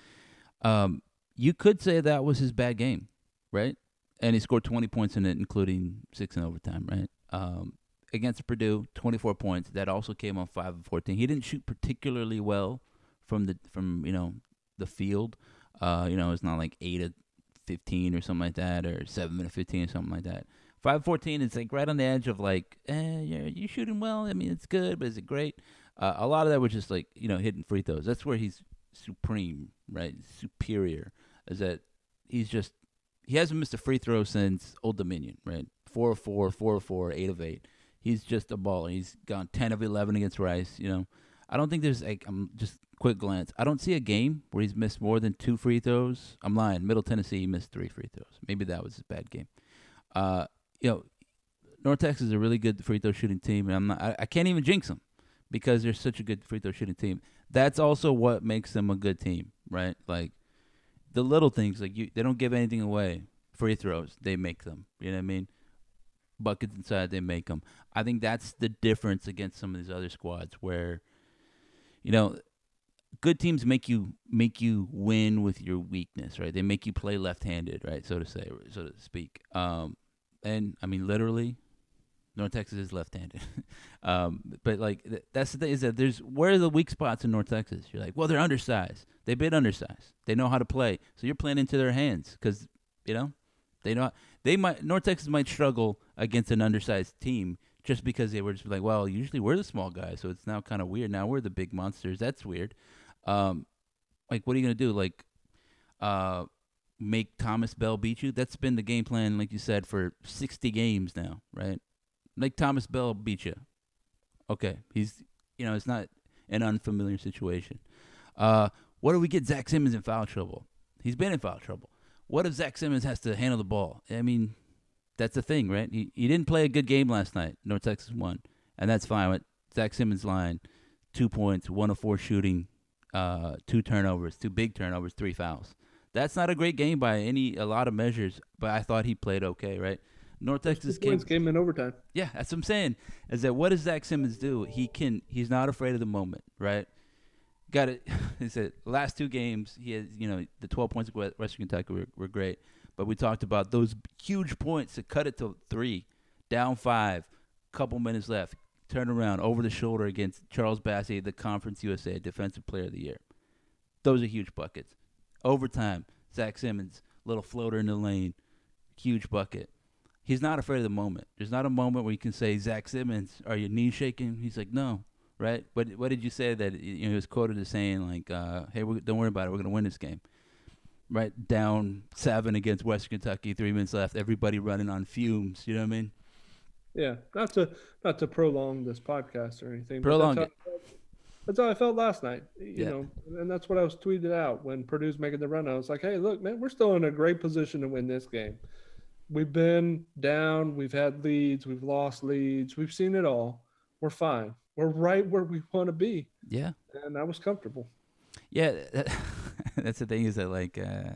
Um, you could say that was his bad game, right? And he scored twenty points in it, including six in overtime, right? Um, against Purdue, twenty four points. That also came on five of fourteen. He didn't shoot particularly well from the from you know the field. Uh, you know, it's not like eight of fifteen or something like that, or seven of fifteen or something like that. Five fourteen is like right on the edge of like, eh, you're you shooting well. I mean, it's good, but is it great? Uh, a lot of that was just like you know hitting free throws. That's where he's supreme, right? Superior is that he's just he hasn't missed a free throw since Old Dominion, right? Four of four, four of four, eight of eight. He's just a baller. He's gone ten of eleven against Rice. You know, I don't think there's like I'm just quick glance. I don't see a game where he's missed more than two free throws. I'm lying. Middle Tennessee missed three free throws. Maybe that was his bad game. Uh, you know, North Texas is a really good free throw shooting team, and I'm not. I, I can't even jinx them because they're such a good free throw shooting team. That's also what makes them a good team, right? Like the little things, like you, they don't give anything away. Free throws, they make them. You know what I mean? Buckets inside, they make them. I think that's the difference against some of these other squads where, you know, good teams make you make you win with your weakness, right? They make you play left-handed, right, so to say, so to speak. Um, and I mean, literally, North Texas is left-handed. um, but like th- that's the thing is that there's where are the weak spots in North Texas? You're like, well, they're undersized. They've been undersized. They know how to play, so you're playing into their hands because you know they know they might North Texas might struggle against an undersized team just because they were just like, well, usually we're the small guys, so it's now kind of weird. Now we're the big monsters. That's weird. Um, like, what are you gonna do? Like, uh, make Thomas Bell beat you? That's been the game plan, like you said, for sixty games now, right? Make Thomas Bell beat you. Okay, he's you know it's not an unfamiliar situation. Uh, what do we get Zach Simmons in foul trouble? He's been in foul trouble. What if Zach Simmons has to handle the ball? I mean, that's the thing, right? He, he didn't play a good game last night. North Texas won, and that's fine. With Zach Simmons' line, two points, one of four shooting, uh, two turnovers, two big turnovers, three fouls. That's not a great game by any a lot of measures, but I thought he played okay, right? North Texas came. points game in overtime. Yeah, that's what I'm saying. Is that what does Zach Simmons do? He can. He's not afraid of the moment, right? Got it. He said last two games he has. You know, the 12 points of Western Kentucky were, were great, but we talked about those huge points to cut it to three, down five, couple minutes left, turn around over the shoulder against Charles Bassey, the Conference USA Defensive Player of the Year. Those are huge buckets. Overtime, Zach Simmons, little floater in the lane, huge bucket. He's not afraid of the moment. There's not a moment where you can say, Zach Simmons, are your knees shaking? He's like, no, right? But what did you say that you know, he was quoted as saying, like, uh, hey, don't worry about it. We're going to win this game. Right? Down seven against Western Kentucky, three minutes left. Everybody running on fumes. You know what I mean? Yeah, not to not to prolong this podcast or anything. Prolong that's how, that's how I felt last night. You Yeah. know, and that's what I was tweeted out when Purdue's making the run. I was like, "Hey, look, man, we're still in a great position to win this game. We've been down, we've had leads, we've lost leads, we've seen it all. We're fine. We're right where we want to be." Yeah. And I was comfortable. Yeah, that, that's the thing is that like, uh,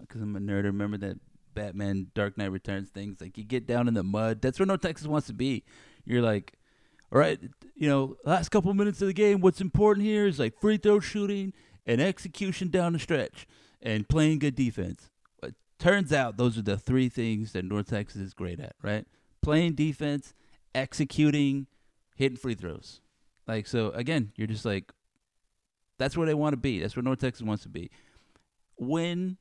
because I'm a nerd. I remember that Batman Dark Knight Returns things. Like you get down in the mud. That's where North Texas wants to be. You're like, all right, you know, last couple minutes of the game. What's important here is like free throw shooting and execution down the stretch and playing good defense. Turns out those are the three things that North Texas is great at. Right, playing defense, executing, hitting free throws. Like so, again, you're just like, that's where they want to be. That's where North Texas wants to be. When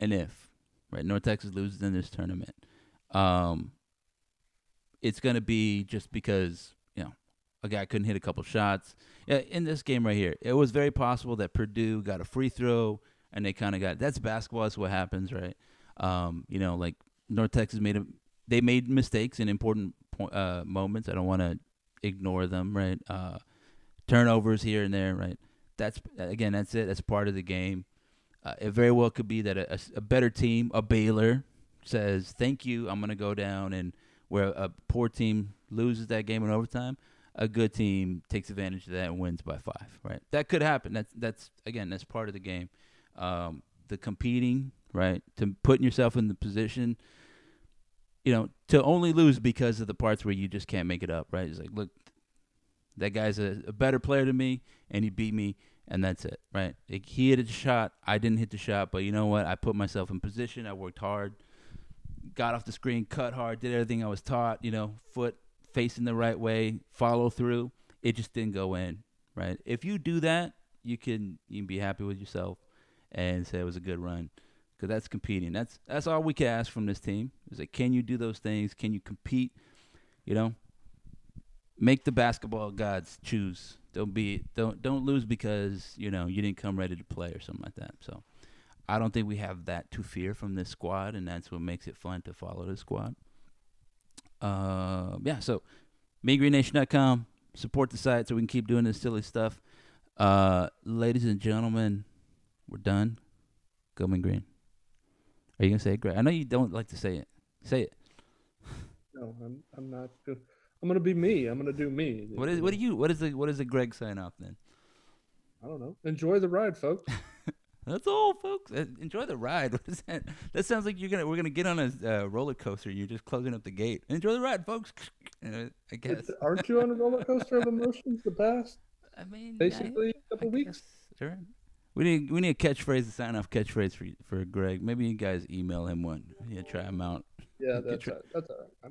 and if, right, North Texas loses in this tournament, um, it's going to be just because, you know, a guy couldn't hit a couple shots. Yeah, in this game right here, it was very possible that Purdue got a free throw and they kind of got that's basketball. That's what happens, right? Um, you know, like North Texas made a, they made mistakes in important po- uh, moments. I don't want to ignore them, right? Uh, turnovers here and there, right? That's again, that's it. That's part of the game. Uh, it very well could be that a better team, a Baylor, says, "Thank you, I'm going to go down," and where a poor team loses that game in overtime, a good team takes advantage of that and wins by five. Right? That could happen. That's that's again that's part of the game. Um, the competing, right? To putting yourself in the position, you know, to only lose because of the parts where you just can't make it up. Right? It's like, look, that guy's a, a better player than me, and he beat me, and that's it. Right? Like, he hit a shot. I didn't hit the shot, but you know what? I put myself in position. I worked hard got off the screen, cut hard, did everything I was taught, you know, foot facing the right way, follow through. It just didn't go in, right? If you do that, you can you can be happy with yourself and say it was a good run because that's competing. That's that's all we can ask from this team. Is like, can you do those things? Can you compete? You know, make the basketball gods choose. Don't be don't don't lose because you know you didn't come ready to play or something like that. So I don't think we have that to fear from this squad, and that's what makes it fun to follow this squad. Uh, yeah, so meangreenNation.com. Support the site so we can keep doing this silly stuff. Uh, ladies and gentlemen, we're done. Go Mean Green. Are you gonna say it, Greg? I know you don't like to say it. Say it. No, I'm. I'm not. Good. I'm gonna be me. I'm gonna do me. What is? What do you? What is the? What is the Greg sign off then? I don't know. Enjoy the ride, folks. That's all, folks. Uh, enjoy the ride. What is that? That sounds like you're gonna we're gonna get on a uh, roller coaster. and You're just closing up the gate. Enjoy the ride, folks. I guess. Aren't you on a roller coaster of emotions the past I mean, basically I, couple I weeks? guess, Sure. We need we need a catchphrase to sign off catchphrase for for Greg. Maybe you guys email him one. Yeah, try him out. Yeah, that's right. That's all right.